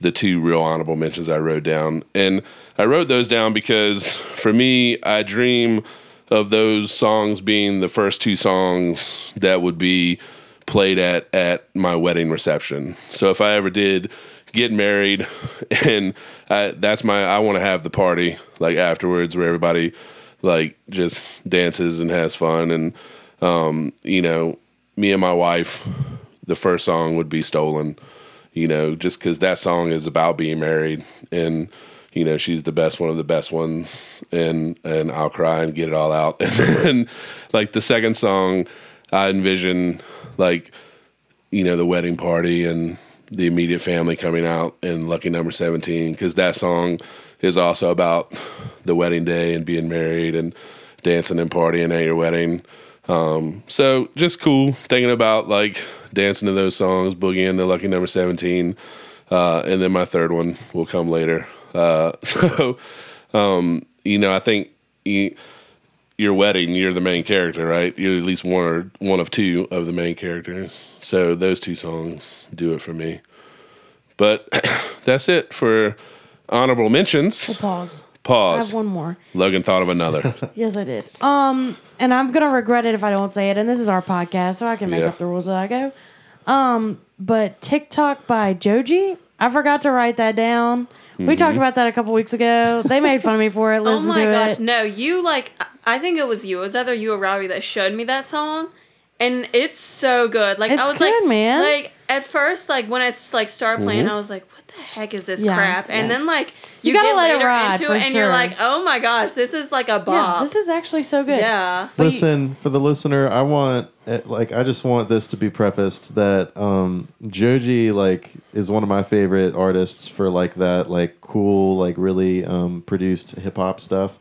[SPEAKER 2] the two real honorable mentions I wrote down. And I wrote those down because for me, I dream of those songs being the first two songs that would be played at at my wedding reception. So if I ever did get married *laughs* and I, that's my I want to have the party like afterwards where everybody like just dances and has fun. And um you know me and my wife the first song would be stolen you know just cuz that song is about being married. And you know she's the best one of the best ones. And and I'll cry and get it all out. *laughs* And then like the second song I envision like you know the wedding party and the immediate family coming out and lucky number 17 because that song is also about the wedding day and being married and dancing and partying at your wedding. Um, so just cool thinking about like dancing to those songs boogieing to lucky number 17 uh, and then my third one will come later. Uh, *laughs* so um, you know i think you, your wedding, you're the main character, right? You're at least one or one of two of the main characters. So those two songs do it for me. But *clears throat* that's it for honorable mentions.
[SPEAKER 4] Pause.
[SPEAKER 2] Pause.
[SPEAKER 4] I have one more.
[SPEAKER 2] Logan thought of another. *laughs*
[SPEAKER 4] Yes, I did. Um, and I'm gonna regret it if I don't say it. And this is our podcast, so I can make
[SPEAKER 2] Yeah.
[SPEAKER 4] up the rules as I go. Um, but TikTok by Joji, I forgot to write that down. We talked mm-hmm. about that a couple weeks ago. They made fun of me for it. *laughs*
[SPEAKER 3] Oh
[SPEAKER 4] Listen
[SPEAKER 3] my
[SPEAKER 4] to
[SPEAKER 3] gosh,
[SPEAKER 4] it.
[SPEAKER 3] no! You like, I- I think it was you. It was either you or Robbie that showed me that song, and it's so good. Like
[SPEAKER 4] It's
[SPEAKER 3] I was
[SPEAKER 4] good,
[SPEAKER 3] like,
[SPEAKER 4] man.
[SPEAKER 3] Like at first, like when I s- like started playing, I was like, "What the heck is this
[SPEAKER 4] Yeah,
[SPEAKER 3] crap?" And
[SPEAKER 4] yeah.
[SPEAKER 3] then like
[SPEAKER 4] You
[SPEAKER 3] you,
[SPEAKER 4] gotta
[SPEAKER 3] get
[SPEAKER 4] let it
[SPEAKER 3] later
[SPEAKER 4] ride,
[SPEAKER 3] into it, and you're like, "Oh my gosh, this is like a
[SPEAKER 4] Yeah, this is actually so good.
[SPEAKER 3] yeah.
[SPEAKER 1] Listen, for the listener, I want eh, like I just want this to be prefaced that um Joji like is one of my favorite artists for like that like cool like really um produced hip hop stuff.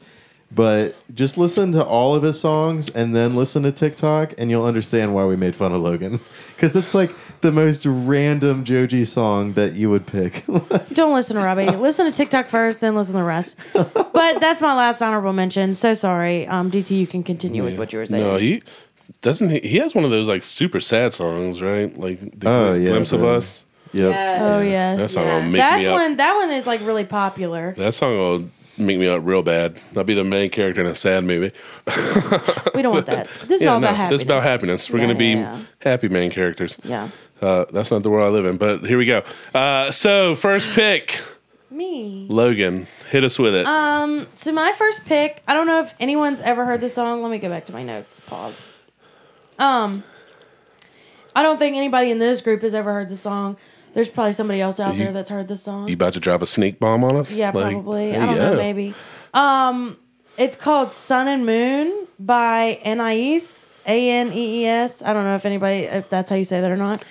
[SPEAKER 1] But just listen to all of his songs and then listen to TikTok and you'll understand why we made fun of Logan. *laughs* Cuz it's like the most random Joji song that you would pick. *laughs*
[SPEAKER 4] Don't listen to Robbie. listen to TikTok first, then listen to the rest. But that's my last honorable mention. So sorry. Um, DT, you can continue with what you were saying.
[SPEAKER 2] No, he doesn't. He, he has one of those like super sad songs, right? Like the
[SPEAKER 1] Oh,
[SPEAKER 2] Glim-
[SPEAKER 1] yeah,
[SPEAKER 2] glimpse of us.
[SPEAKER 1] yep.
[SPEAKER 4] oh yes.
[SPEAKER 2] That song will
[SPEAKER 3] Yeah.
[SPEAKER 2] make
[SPEAKER 4] That's
[SPEAKER 2] me up.
[SPEAKER 4] one. That one is like really popular.
[SPEAKER 2] That song will make me up real bad. I'll be the main character in a sad movie. *laughs*
[SPEAKER 4] We don't want that. This is all about happiness.
[SPEAKER 2] This is about happiness. We're
[SPEAKER 4] Yeah,
[SPEAKER 2] gonna be
[SPEAKER 4] yeah, yeah.
[SPEAKER 2] happy main characters.
[SPEAKER 4] Yeah.
[SPEAKER 2] Uh, that's not the world I live in, but here we go. Uh, so first pick,
[SPEAKER 4] Me.
[SPEAKER 2] Logan. Hit us with it.
[SPEAKER 4] Um. So my first pick. I don't know if anyone's ever heard the song. Let me go back to my notes. Pause. Um. I don't think anybody in this group has ever heard the song. There's probably somebody else out
[SPEAKER 2] You-
[SPEAKER 4] there that's heard the song.
[SPEAKER 2] you about to drop a sneak bomb on us?
[SPEAKER 4] Yeah,
[SPEAKER 2] Like,
[SPEAKER 4] probably.
[SPEAKER 2] hey,
[SPEAKER 4] I don't know,
[SPEAKER 2] yo.
[SPEAKER 4] maybe. Um, it's called Sun and Moon by Anais. A N E E S. I don't know if anybody if that's how you say that or not.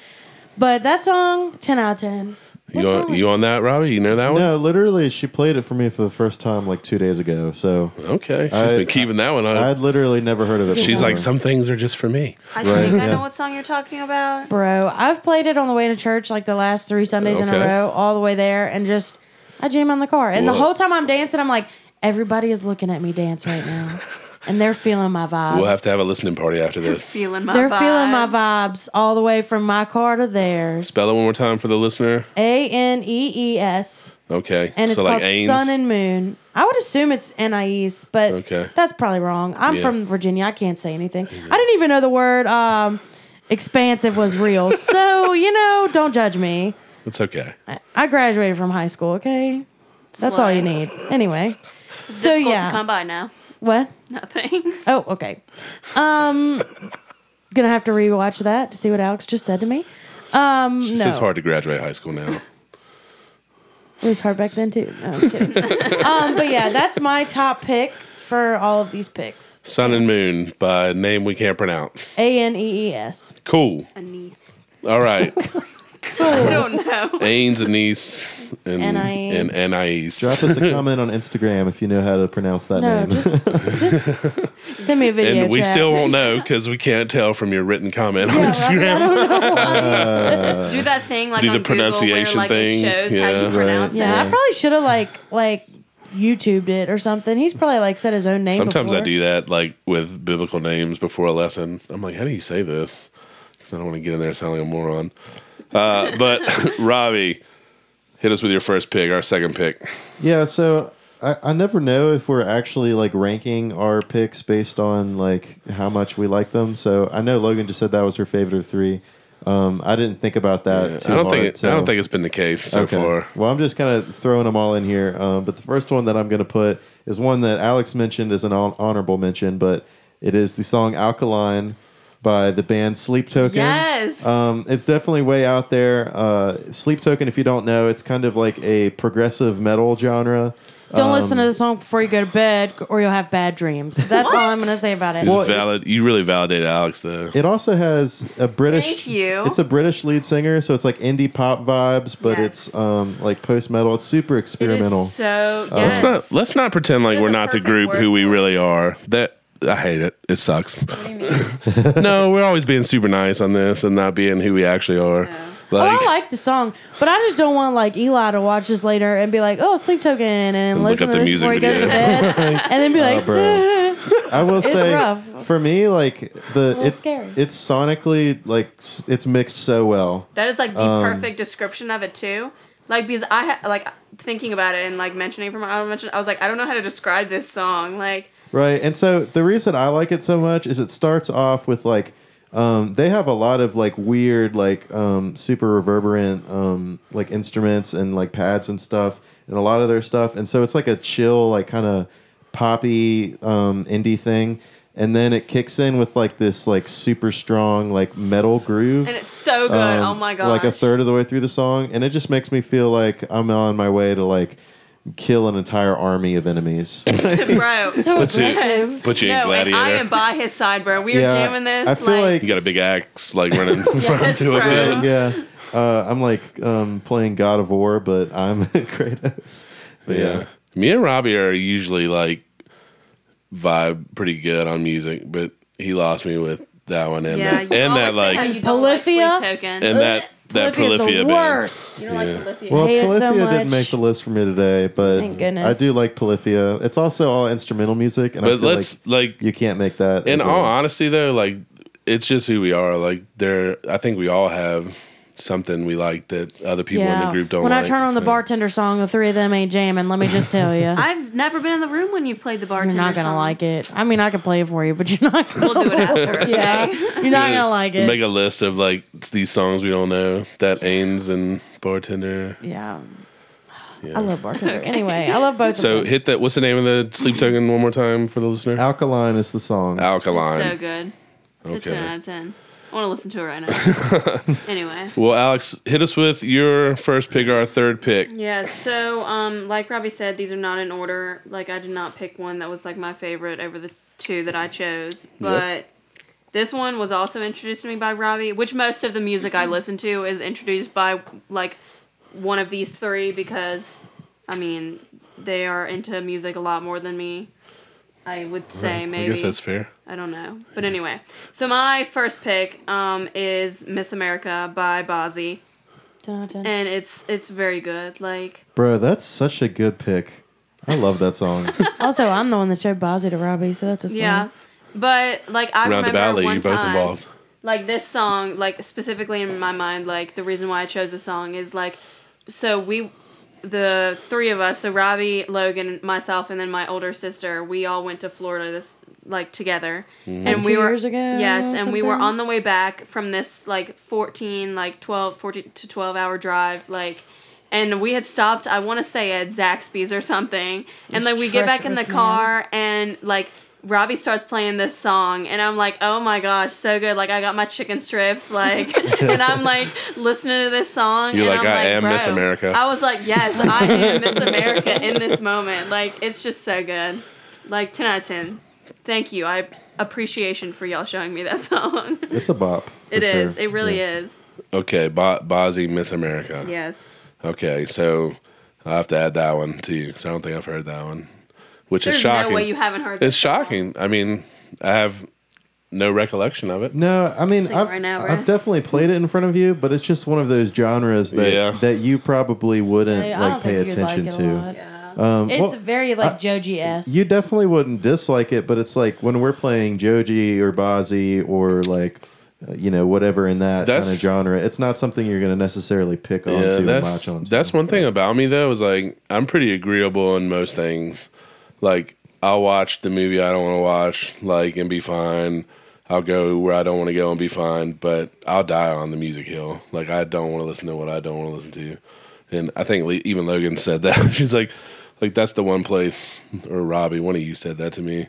[SPEAKER 4] But that song, ten out of ten.
[SPEAKER 2] You
[SPEAKER 4] What's wrong
[SPEAKER 2] on, you on that, Robbie? You know that one?
[SPEAKER 1] No, literally she played it for me for the first time like 2 days ago. So
[SPEAKER 2] Okay, she's
[SPEAKER 1] I-
[SPEAKER 2] been keeping that one up.
[SPEAKER 1] I'd literally never heard of it.
[SPEAKER 2] She's
[SPEAKER 1] before.
[SPEAKER 2] like, some things are just for me.
[SPEAKER 3] I
[SPEAKER 1] Right,
[SPEAKER 3] think I
[SPEAKER 1] yeah.
[SPEAKER 3] know what song you're talking about.
[SPEAKER 4] Bro, I've played it on the way to church like the last three Sundays in a row, all the way there, and just I jam on the car. And the whole time I'm dancing, I'm like, everybody is looking at me dance right now. *laughs* and they're feeling my vibes.
[SPEAKER 2] We'll have to have a listening party after this.
[SPEAKER 3] Feeling my
[SPEAKER 4] they're feeling my
[SPEAKER 3] vibes.
[SPEAKER 4] vibes all the way from my car to theirs.
[SPEAKER 2] Spell it one more time for the listener.
[SPEAKER 4] A N E E S.
[SPEAKER 2] Okay,
[SPEAKER 4] and it's
[SPEAKER 2] so
[SPEAKER 4] called
[SPEAKER 2] like Ains.
[SPEAKER 4] Sun and Moon. I would assume it's NIEs, but
[SPEAKER 2] Okay.
[SPEAKER 4] that's probably wrong. I'm
[SPEAKER 2] Yeah.
[SPEAKER 4] from Virginia. I can't say anything. I didn't even know the word um, expansive was real. *laughs* so, you know, don't judge me.
[SPEAKER 2] it's okay.
[SPEAKER 4] I- I graduated from high school, okay? That's all you need. Anyway. So,
[SPEAKER 3] Difficult
[SPEAKER 4] yeah.
[SPEAKER 3] to come by now.
[SPEAKER 4] What?
[SPEAKER 3] Nothing. *laughs*
[SPEAKER 4] Oh, okay. Um, gonna have to rewatch that to see what Alex just said to me. Um,
[SPEAKER 2] She
[SPEAKER 4] no.
[SPEAKER 2] says it's hard to graduate high school now.
[SPEAKER 4] It was hard back then too. No, I'm kidding. *laughs* um, but yeah, that's my top pick for all of these picks.
[SPEAKER 2] Sun and Moon by name we can't pronounce.
[SPEAKER 4] A N E E S.
[SPEAKER 2] Cool.
[SPEAKER 3] Anise.
[SPEAKER 2] All right. *laughs*
[SPEAKER 3] I don't know.
[SPEAKER 2] Ains, Anise, and
[SPEAKER 4] Anais.
[SPEAKER 2] and Anais.
[SPEAKER 1] Drop us a comment on Instagram if you know how to pronounce that
[SPEAKER 4] No,
[SPEAKER 1] name.
[SPEAKER 4] just *laughs* just send me a video.
[SPEAKER 2] and we
[SPEAKER 4] chat.
[SPEAKER 2] still won't know because we can't tell from your written comment on
[SPEAKER 4] Yeah, right? I
[SPEAKER 2] Instagram.
[SPEAKER 4] don't know.
[SPEAKER 3] Uh, do that thing like
[SPEAKER 2] Do the
[SPEAKER 3] on Google where
[SPEAKER 2] pronunciation
[SPEAKER 3] like
[SPEAKER 2] thing.
[SPEAKER 3] it shows how
[SPEAKER 2] Yeah.
[SPEAKER 3] you
[SPEAKER 2] Right.
[SPEAKER 3] pronounce
[SPEAKER 4] Yeah,
[SPEAKER 3] it.
[SPEAKER 4] I probably should have like like YouTubed it or something. He's probably like said his own name.
[SPEAKER 2] Sometimes I
[SPEAKER 4] before.
[SPEAKER 2] do that, like with biblical names before a lesson. I'm like, how do you say this? Because I don't want to get in there sounding like a moron. Uh, but *laughs* Robbie, hit us with your first pick, our second pick.
[SPEAKER 1] yeah, so I, I never know if we're actually like ranking our picks based on like how much we like them. So I know Logan just said that was her favorite of three. Um, I didn't think about that. too
[SPEAKER 2] I don't
[SPEAKER 1] hard,
[SPEAKER 2] think it. I don't think it's been the case so far.
[SPEAKER 1] Well, I'm just kind of throwing them all in here. Um, but the first one that I'm going to put is one that Alex mentioned as an honorable mention, but it is the song Alkaline by the band Sleep Token.
[SPEAKER 3] Yes.
[SPEAKER 1] Um, it's definitely way out there. Uh, Sleep Token, if you don't know, it's kind of like a progressive metal genre.
[SPEAKER 4] Don't
[SPEAKER 1] Um,
[SPEAKER 4] listen to the song before you go to bed, or you'll have bad dreams. That's all I'm gonna say about it.
[SPEAKER 2] You
[SPEAKER 1] Well, it-
[SPEAKER 2] valid. You really validated Alex though.
[SPEAKER 1] It also has a British.
[SPEAKER 3] Thank you.
[SPEAKER 1] It's a British lead singer, so it's like indie pop vibes, but
[SPEAKER 3] Yes.
[SPEAKER 1] it's um, like post metal. It's super
[SPEAKER 3] It
[SPEAKER 1] experimental.
[SPEAKER 3] is so
[SPEAKER 2] Let's not let's not pretend like
[SPEAKER 3] There's
[SPEAKER 2] we're
[SPEAKER 3] a
[SPEAKER 2] not the group who we really are. That I hate it. It sucks.
[SPEAKER 3] What do you mean? *laughs*
[SPEAKER 2] no, we're always being super nice on this and not being who we actually are.
[SPEAKER 3] Yeah.
[SPEAKER 4] oh, I like the song, but I just don't want like Eli to watch this later and be like, "Oh, Sleep Token," and,
[SPEAKER 2] look
[SPEAKER 4] listen to
[SPEAKER 2] the
[SPEAKER 4] this
[SPEAKER 2] music
[SPEAKER 4] before he goes to bed, *laughs* and then be like,
[SPEAKER 1] bro. *laughs* I will say,
[SPEAKER 4] rough.
[SPEAKER 1] for me, like the
[SPEAKER 4] little
[SPEAKER 1] it's
[SPEAKER 4] scary.
[SPEAKER 1] it's sonically like it's mixed so well.
[SPEAKER 3] That is like the
[SPEAKER 1] Um,
[SPEAKER 3] perfect description of it too. Like because I ha- like thinking about it and like mentioning from I don't mention I was like I don't know how to describe this song. Like
[SPEAKER 1] Right. And so the reason I like it so much is it starts off with like Um, they have a lot of like weird, like um, super reverberant, um, like instruments and like pads and stuff, and a lot of their stuff. And so it's like a chill, like kind of poppy um, indie thing. And then it kicks in with like this like super strong like metal groove.
[SPEAKER 3] And it's so good.
[SPEAKER 1] um,
[SPEAKER 3] oh my god.
[SPEAKER 1] Like a third of the way through the song, and it just makes me feel like I'm on my way to like kill an entire army of enemies. *laughs*
[SPEAKER 3] Bro.
[SPEAKER 4] So *laughs*
[SPEAKER 2] Put you,
[SPEAKER 4] aggressive.
[SPEAKER 2] put you in
[SPEAKER 3] no, and
[SPEAKER 2] Gladiator.
[SPEAKER 3] I am by his side, bro. We were jamming this.
[SPEAKER 1] I feel like,
[SPEAKER 2] you got a big axe like running, *laughs*
[SPEAKER 3] Yes,
[SPEAKER 2] running through a
[SPEAKER 3] bro.
[SPEAKER 2] field.
[SPEAKER 1] yeah, uh, I'm like um, playing God of War, but I'm Kratos. But
[SPEAKER 2] Yeah. Me and Robbie are usually like vibe pretty good on music, but he lost me with that one and
[SPEAKER 3] yeah,
[SPEAKER 2] that,
[SPEAKER 3] you
[SPEAKER 2] and
[SPEAKER 3] always
[SPEAKER 2] that
[SPEAKER 3] say how
[SPEAKER 2] like
[SPEAKER 3] you don't like Sleep
[SPEAKER 4] Polyphia?
[SPEAKER 3] token.
[SPEAKER 2] and that that
[SPEAKER 4] Polyphia's
[SPEAKER 2] Prolifia
[SPEAKER 4] the
[SPEAKER 2] band.
[SPEAKER 4] worst.
[SPEAKER 3] you don't like
[SPEAKER 2] Yeah.
[SPEAKER 3] Polyphia.
[SPEAKER 1] Well,
[SPEAKER 4] hate it so much.
[SPEAKER 1] didn't make the list for me today, but
[SPEAKER 4] Thank goodness.
[SPEAKER 1] I do like Polyphia. It's also all instrumental music, and I
[SPEAKER 2] But
[SPEAKER 1] feel
[SPEAKER 2] let's
[SPEAKER 1] like
[SPEAKER 2] like
[SPEAKER 1] you can't make that.
[SPEAKER 2] in
[SPEAKER 1] as a-
[SPEAKER 2] all honesty though, like it's just who we are. Like there, I think we all have something we like that other people in the group don't. Like.
[SPEAKER 4] When
[SPEAKER 2] like,
[SPEAKER 4] I turn on the
[SPEAKER 2] so-
[SPEAKER 4] bartender song, the three of them ain't jamming. Let me just tell you, *laughs*
[SPEAKER 3] I've never been in the room when you've played the bartender.
[SPEAKER 4] you're not gonna
[SPEAKER 3] song.
[SPEAKER 4] like it. I mean, I can play it for you, but you're not. Gonna *laughs*
[SPEAKER 3] We'll do it after. Okay?
[SPEAKER 4] Yeah, you're not gonna like it.
[SPEAKER 2] Make a list of like these songs we don't know that Ains and bartender.
[SPEAKER 4] yeah.
[SPEAKER 2] Yeah.
[SPEAKER 4] I love bartender. Anyway, I love both.
[SPEAKER 2] So
[SPEAKER 4] of them.
[SPEAKER 2] hit that. What's the name of the sleep token one more time for the listener?
[SPEAKER 1] Alkaline is the song.
[SPEAKER 2] Alkaline.
[SPEAKER 3] So good. It's a
[SPEAKER 2] Okay.
[SPEAKER 3] 10 out of 10. Want to listen to it right now. *laughs* anyway.
[SPEAKER 2] Well, Alex, hit us with your first pick, or our third pick.
[SPEAKER 3] Yeah, so um, like Robbie said, these are not in order. Like I did not pick one that was like my favorite over the two that I chose. But
[SPEAKER 2] Yes.
[SPEAKER 3] this one was also introduced to me by Robbie, which most of the music I listen to is introduced by like one of these three because I mean they are into music a lot more than me. I would say
[SPEAKER 2] I
[SPEAKER 3] maybe.
[SPEAKER 2] I guess that's fair.
[SPEAKER 3] I don't know. But anyway, so my first pick um, is Miss America by Bazzi,
[SPEAKER 4] Dun-dun.
[SPEAKER 3] and it's it's very good. Like
[SPEAKER 1] Bro, that's such a good pick. I love that song. *laughs*
[SPEAKER 4] also, I'm the one that showed Bazzi to Robbie, so that's a slam.
[SPEAKER 3] yeah, but like I
[SPEAKER 2] Round the
[SPEAKER 3] remember
[SPEAKER 2] Valley,
[SPEAKER 3] one
[SPEAKER 2] you both
[SPEAKER 3] time,
[SPEAKER 2] involved.
[SPEAKER 3] like this song, like specifically in my mind, like the reason why I chose the song is like, so we, the three of us, so Robbie, Logan, myself, and then my older sister, we all went to Florida this like together,
[SPEAKER 2] Mm-hmm.
[SPEAKER 3] and
[SPEAKER 4] Like
[SPEAKER 3] we were
[SPEAKER 4] years ago
[SPEAKER 3] yes, and we were on the way back from this like fourteen, like 12, 14 to twelve hour drive, like. And we had stopped, I want to say at Zaxby's or something. And like we get back in the
[SPEAKER 4] treacherous, man.
[SPEAKER 3] car and like Robbie starts playing this song and I'm like, oh my gosh, so good. Like I got my chicken strips, like *laughs* and I'm like listening to this song.
[SPEAKER 2] You're
[SPEAKER 3] and
[SPEAKER 2] like,
[SPEAKER 3] I'm
[SPEAKER 2] "I am
[SPEAKER 3] bro.
[SPEAKER 2] Miss America."
[SPEAKER 3] I was like, yes, I am *laughs* Miss America in this moment. Like it's just so good. Like ten out of ten. Thank you. I appreciation for y'all showing me that *laughs* song.
[SPEAKER 1] It's a bop. for
[SPEAKER 3] It is.
[SPEAKER 1] sure.
[SPEAKER 3] It really
[SPEAKER 1] Yeah.
[SPEAKER 3] is.
[SPEAKER 2] Okay, Bo- Bazzi, Miss America.
[SPEAKER 3] Yes.
[SPEAKER 2] Okay, so I have to add that one to you because I don't think I've heard that one, which
[SPEAKER 3] There's
[SPEAKER 2] is shocking.
[SPEAKER 3] no way you haven't heard.
[SPEAKER 2] it's
[SPEAKER 3] this song.
[SPEAKER 2] shocking. I mean, I have no recollection of it.
[SPEAKER 1] No, I mean I've,
[SPEAKER 3] right now,
[SPEAKER 1] I've definitely played it in front of you, but it's just one of those genres that
[SPEAKER 2] Yeah.
[SPEAKER 1] that you probably wouldn't
[SPEAKER 4] I, I
[SPEAKER 1] like
[SPEAKER 4] don't
[SPEAKER 1] pay
[SPEAKER 4] think you'd like
[SPEAKER 1] attention to.
[SPEAKER 3] Yeah.
[SPEAKER 1] Um,
[SPEAKER 4] It's
[SPEAKER 1] well,
[SPEAKER 4] very like
[SPEAKER 1] I-
[SPEAKER 4] Joji s.
[SPEAKER 1] you definitely wouldn't dislike it, but it's like when we're playing Joji or Bazzi or like uh, you know whatever in that
[SPEAKER 2] That's-
[SPEAKER 1] kind of genre, it's not something you're going to necessarily pick
[SPEAKER 2] Yeah,
[SPEAKER 1] onto and
[SPEAKER 2] that's
[SPEAKER 1] latch onto.
[SPEAKER 2] that's one thing about me though is like I'm pretty agreeable in most things. Like I'll watch the movie I don't want to watch, like and be fine. I'll go where I don't want to go and be fine, but I'll die on the music hill. Like I don't want to listen to what I don't want to listen to, and I think even Logan said that. *laughs* She's like, like that's the one place, or Robbie, one of you said that to me.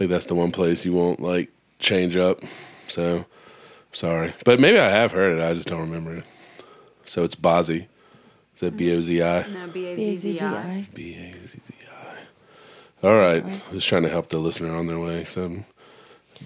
[SPEAKER 2] Like that's the one place you won't like change up. So sorry, but maybe I have heard it. I just don't remember it. So it's Bazzi. Is that B O Z I?
[SPEAKER 3] No, B A Z Z I.
[SPEAKER 4] B-A-Z-Z-I.
[SPEAKER 2] B A Z Z I. All right, just trying to help the listener on their way. So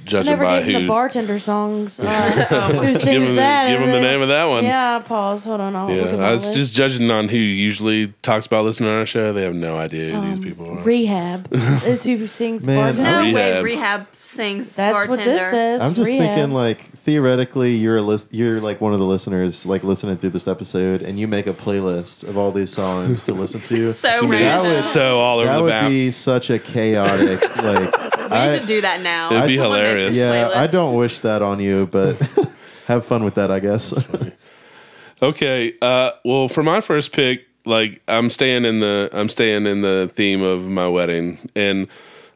[SPEAKER 2] judging
[SPEAKER 4] never
[SPEAKER 2] by
[SPEAKER 4] gave him
[SPEAKER 2] who.
[SPEAKER 4] the bartender songs. *laughs* Uh, who sings
[SPEAKER 2] give him,
[SPEAKER 4] that?
[SPEAKER 2] give him the name of that one.
[SPEAKER 4] Yeah, pause. Hold on. I'll
[SPEAKER 2] Yeah,
[SPEAKER 4] my
[SPEAKER 2] I was
[SPEAKER 4] list.
[SPEAKER 2] just judging on who usually talks about listening on our show. They have no idea who
[SPEAKER 4] Um,
[SPEAKER 2] these people are.
[SPEAKER 4] Rehab *laughs* is who sings
[SPEAKER 1] Man,
[SPEAKER 4] bartender.
[SPEAKER 3] No
[SPEAKER 2] Rehab.
[SPEAKER 3] way, rehab sings
[SPEAKER 4] That's
[SPEAKER 3] bartender.
[SPEAKER 4] what this says.
[SPEAKER 1] I'm just
[SPEAKER 4] Rehab.
[SPEAKER 1] thinking like theoretically you're a list you're like one of the listeners like listening through this episode and you make a playlist of all these songs to listen to. *laughs*
[SPEAKER 3] So
[SPEAKER 2] To me,
[SPEAKER 3] random.
[SPEAKER 2] so all over
[SPEAKER 1] that
[SPEAKER 2] the
[SPEAKER 1] would
[SPEAKER 2] map.
[SPEAKER 1] be such a chaotic like
[SPEAKER 3] We
[SPEAKER 1] I,
[SPEAKER 3] need to do that now.
[SPEAKER 2] It'd be
[SPEAKER 3] Someone make
[SPEAKER 2] hilarious.
[SPEAKER 3] this
[SPEAKER 1] yeah, I don't wish that on you, but *laughs* have fun with that, I guess.
[SPEAKER 2] Okay. Uh, well, for my first pick, like I'm staying in the I'm staying in the theme of my wedding, and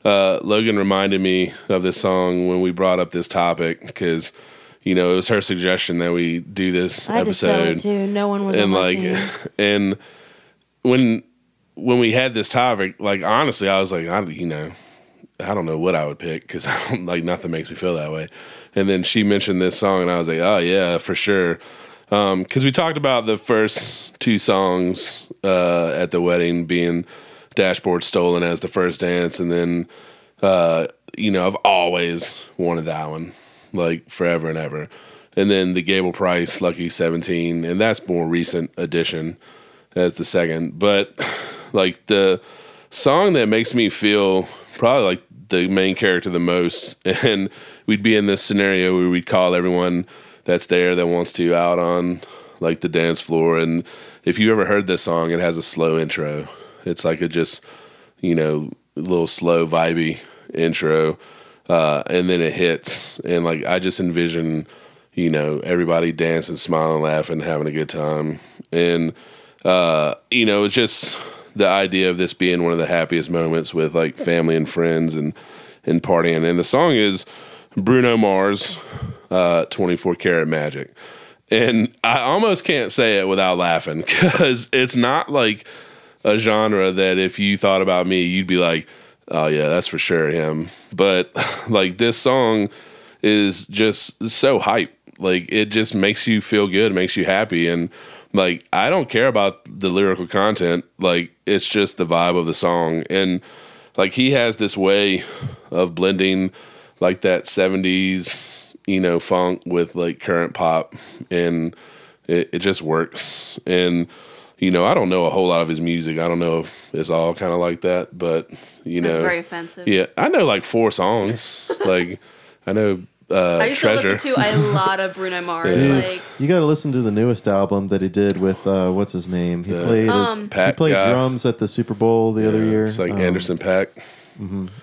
[SPEAKER 2] uh, Logan reminded me of this song when we brought up this topic because you know, it was her suggestion that we do this
[SPEAKER 4] I had to sell
[SPEAKER 2] episode
[SPEAKER 4] it too. No one was on
[SPEAKER 2] and
[SPEAKER 4] my
[SPEAKER 2] like
[SPEAKER 4] team. *laughs*
[SPEAKER 2] and when when we had this topic like honestly i was like i you know i don't know what i would pick because *laughs* like nothing makes me feel that way. And then she mentioned this song and i was like oh yeah for sure. Because we talked about the first two songs uh, at the wedding being dashboard stolen as the first dance and then uh, you know i've always wanted that one like forever and ever. And then the gable price lucky 17 and that's more recent addition as the second. But *sighs* like the song that makes me feel probably like the main character the most *laughs* and we'd be in this scenario where we'd call everyone that's there that wants to out on like the dance floor and if you ever heard this song it has a slow intro. It's like a just you know little slow vibey intro uh, and then it hits and like i just envision you know everybody dancing smiling laughing having a good time and uh, you know it's just the idea of this being one of the happiest moments with like family and friends and and partying. And the song is bruno mars uh, 24 karat magic. And i almost can't say it without laughing because it's not like a genre that if you thought about me you'd be like oh yeah that's for sure him. But *laughs* like this song is just so hype. Like it just makes you feel good makes you happy. And like i don't care about the lyrical content. Like it's just the vibe of the song. And like he has this way of blending like that 70s you know funk with like current pop. And it, it just works. And you know i don't know a whole lot of his music. I don't know if it's all kind of like that but you
[SPEAKER 3] That's
[SPEAKER 2] know.
[SPEAKER 3] very offensive.
[SPEAKER 2] yeah i know like four songs. *laughs* Like i know uh
[SPEAKER 3] I used
[SPEAKER 2] treasure
[SPEAKER 3] to listen to a lot of Bruno *laughs* Mars.
[SPEAKER 2] Yeah.
[SPEAKER 3] Like,
[SPEAKER 1] You got to listen to the newest album that he did with uh, what's his name? He
[SPEAKER 2] The-
[SPEAKER 1] played a-
[SPEAKER 3] Um,
[SPEAKER 1] he
[SPEAKER 2] Pat
[SPEAKER 1] played
[SPEAKER 2] guy.
[SPEAKER 1] drums at the Super Bowl the other year.
[SPEAKER 2] it's like
[SPEAKER 1] Um,
[SPEAKER 2] Anderson .Paak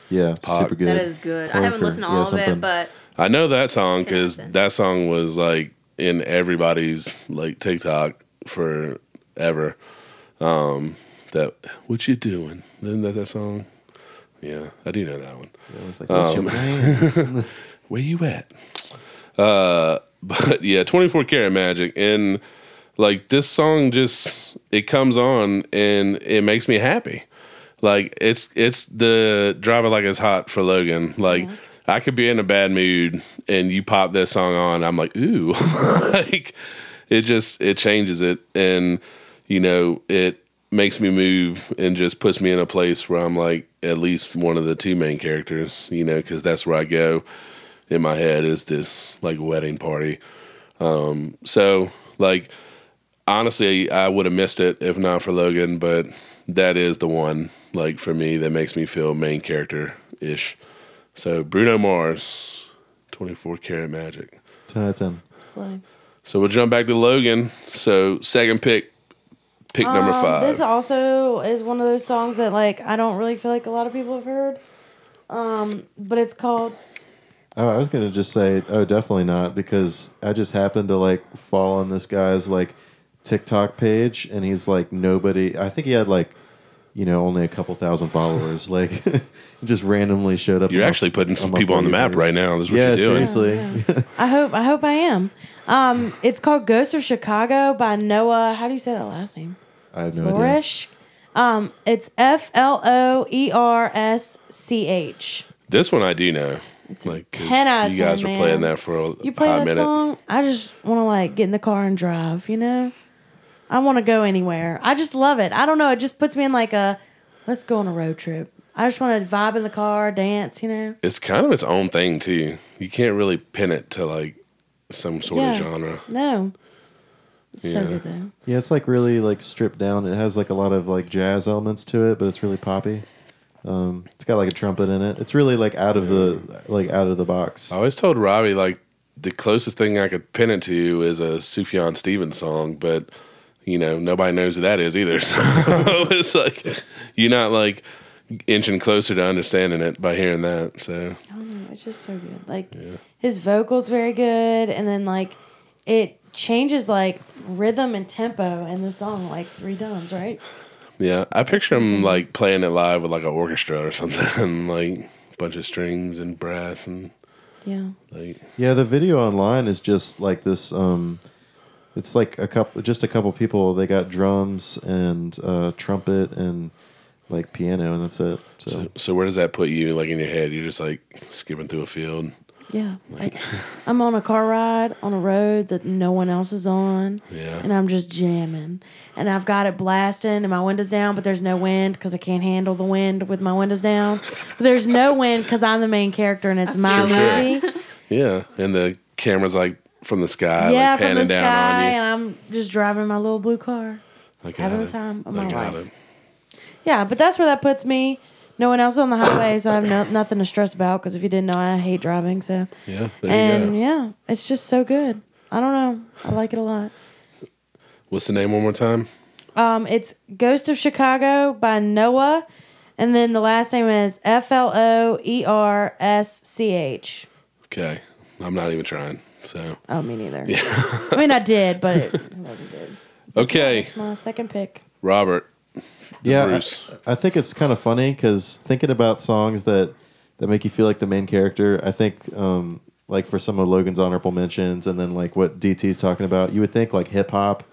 [SPEAKER 1] Yeah,
[SPEAKER 2] Pop.
[SPEAKER 1] super good.
[SPEAKER 3] that is good. I haven't
[SPEAKER 1] Parker.
[SPEAKER 3] listened to
[SPEAKER 1] Yeah,
[SPEAKER 3] all of
[SPEAKER 1] something.
[SPEAKER 3] it, but
[SPEAKER 2] I know that song because
[SPEAKER 3] Interesting.
[SPEAKER 2] that song was like in everybody's like TikTok forever. Um, that what you doing? Isn't that that song? Yeah, I do know that one.
[SPEAKER 1] I was like, what's
[SPEAKER 2] Um,
[SPEAKER 1] your plans? *laughs* *laughs*
[SPEAKER 2] Where you at? Uh, *laughs* but yeah, twenty four karat magic and like this song just it comes on and it makes me happy. Like it's it's the driving like it's hot for Logan. Like I could be in a bad mood and you pop that song on, I'm like, ooh, *laughs* like it just it changes it and you know it makes me move and just puts me in a place where I'm like at least one of the two main characters, you know, because that's where I go in my head is this like wedding party. Um, so like honestly, I would have missed it if not for Logan, but that is the one like for me that makes me feel main character ish. So Bruno Mars, twenty four karat magic.
[SPEAKER 1] 10 out of 10.
[SPEAKER 2] So we'll jump back to Logan. So second pick, pick number
[SPEAKER 4] Um,
[SPEAKER 2] five.
[SPEAKER 4] This also is one of those songs that like I don't really feel like a lot of people have heard. Um, but it's called
[SPEAKER 1] Oh, I was gonna just say, oh, definitely not, because I just happened to like fall on this guy's like TikTok page, and he's like nobody. I think he had like, you know, only a couple thousand followers. *laughs* Like, *laughs* just randomly showed up.
[SPEAKER 2] You're
[SPEAKER 1] on my-
[SPEAKER 2] actually putting some people on the map
[SPEAKER 1] page.
[SPEAKER 2] right now. That's what
[SPEAKER 1] Yeah,
[SPEAKER 2] you're doing.
[SPEAKER 1] seriously.
[SPEAKER 4] I hope I hope I am. Um, it's called Ghost of Chicago by Noah. How do you say that last name?
[SPEAKER 1] I have no idea.
[SPEAKER 4] Floersch. Um, it's F L O E R S C H.
[SPEAKER 2] This one I do know.
[SPEAKER 4] It's a
[SPEAKER 2] Like 'cause
[SPEAKER 4] 10 out of
[SPEAKER 2] you guys
[SPEAKER 4] 10,
[SPEAKER 2] were playing
[SPEAKER 4] man.
[SPEAKER 2] that for a
[SPEAKER 4] You play
[SPEAKER 2] hot
[SPEAKER 4] that
[SPEAKER 2] minute.
[SPEAKER 4] song? I just want to like get in the car and drive. You know, I want to go anywhere. I just love it. I don't know. It just puts me in like a let's go on a road trip. I just want to vibe in the car, dance. You know.
[SPEAKER 2] It's kind of its own thing too. You can't really pin it to like some sort
[SPEAKER 4] Yeah.
[SPEAKER 2] of genre.
[SPEAKER 4] No. It's so
[SPEAKER 2] Yeah.
[SPEAKER 4] good though.
[SPEAKER 1] Yeah, it's like really like stripped down. It has like a lot of like jazz elements to it, but it's really poppy. Um, it's got like a trumpet in it. It's really like out of the like out of the box.
[SPEAKER 2] I always told Robbie like the closest thing I could pin it to is a Sufjan Stevens song, but you know nobody knows who that is either. *laughs* So *laughs* it's like you're not like inching closer to understanding it by hearing that. So
[SPEAKER 4] I don't know. It's just so good. Like his vocals very good, and then like it changes like rhythm and tempo in the song like three times, right?
[SPEAKER 2] Yeah, I picture him like playing it live with like an orchestra or something, *laughs* like a bunch of strings and brass and
[SPEAKER 4] Yeah.
[SPEAKER 2] Like,
[SPEAKER 1] Yeah, the video online is just like this. Um, it's like a couple, just a couple people. They got drums and uh, trumpet and like piano, and that's it. So,
[SPEAKER 2] so, so where does that put you? Like in your head, you're just like skipping through a field.
[SPEAKER 4] Yeah. Like I'm on a car ride on a road that no one else is on.
[SPEAKER 2] Yeah.
[SPEAKER 4] And I'm just jamming. And I've got it blasting and my windows down, but there's no wind because I can't handle the wind with my windows down. But there's no wind because I'm the main character and it's my
[SPEAKER 2] Sure, sure.
[SPEAKER 4] movie.
[SPEAKER 2] Yeah, and the camera's like from the sky,
[SPEAKER 4] yeah,
[SPEAKER 2] like
[SPEAKER 4] from
[SPEAKER 2] panning
[SPEAKER 4] the
[SPEAKER 2] down
[SPEAKER 4] sky,
[SPEAKER 2] on you.
[SPEAKER 4] and I'm just driving my little blue car.
[SPEAKER 2] I got
[SPEAKER 4] having the time of
[SPEAKER 2] I
[SPEAKER 4] my
[SPEAKER 2] got
[SPEAKER 4] life.
[SPEAKER 2] it.
[SPEAKER 4] Yeah, but that's where that puts me. No one else on the highway, so I have no, nothing to stress about. Because if you didn't know, I hate driving. So,
[SPEAKER 2] Yeah, there
[SPEAKER 4] and
[SPEAKER 2] you go.
[SPEAKER 4] yeah, it's just so good. I don't know. I like it a lot.
[SPEAKER 2] What's the name one more time?
[SPEAKER 4] Um, it's Ghost of Chicago by Noah, and then the last name is F L O E R S C H.
[SPEAKER 2] Okay, I'm not even trying. So
[SPEAKER 4] Oh, me neither. Yeah. I mean, I did, but it, *laughs* it wasn't good.
[SPEAKER 2] okay,
[SPEAKER 4] It's my second pick.
[SPEAKER 2] Robert.
[SPEAKER 1] Yeah. I, I think it's kind of funny because thinking about songs that that make you feel like the main character. I think um, like for some of Logan's honorable mentions, and then like what DT's talking about, you would think like hip hop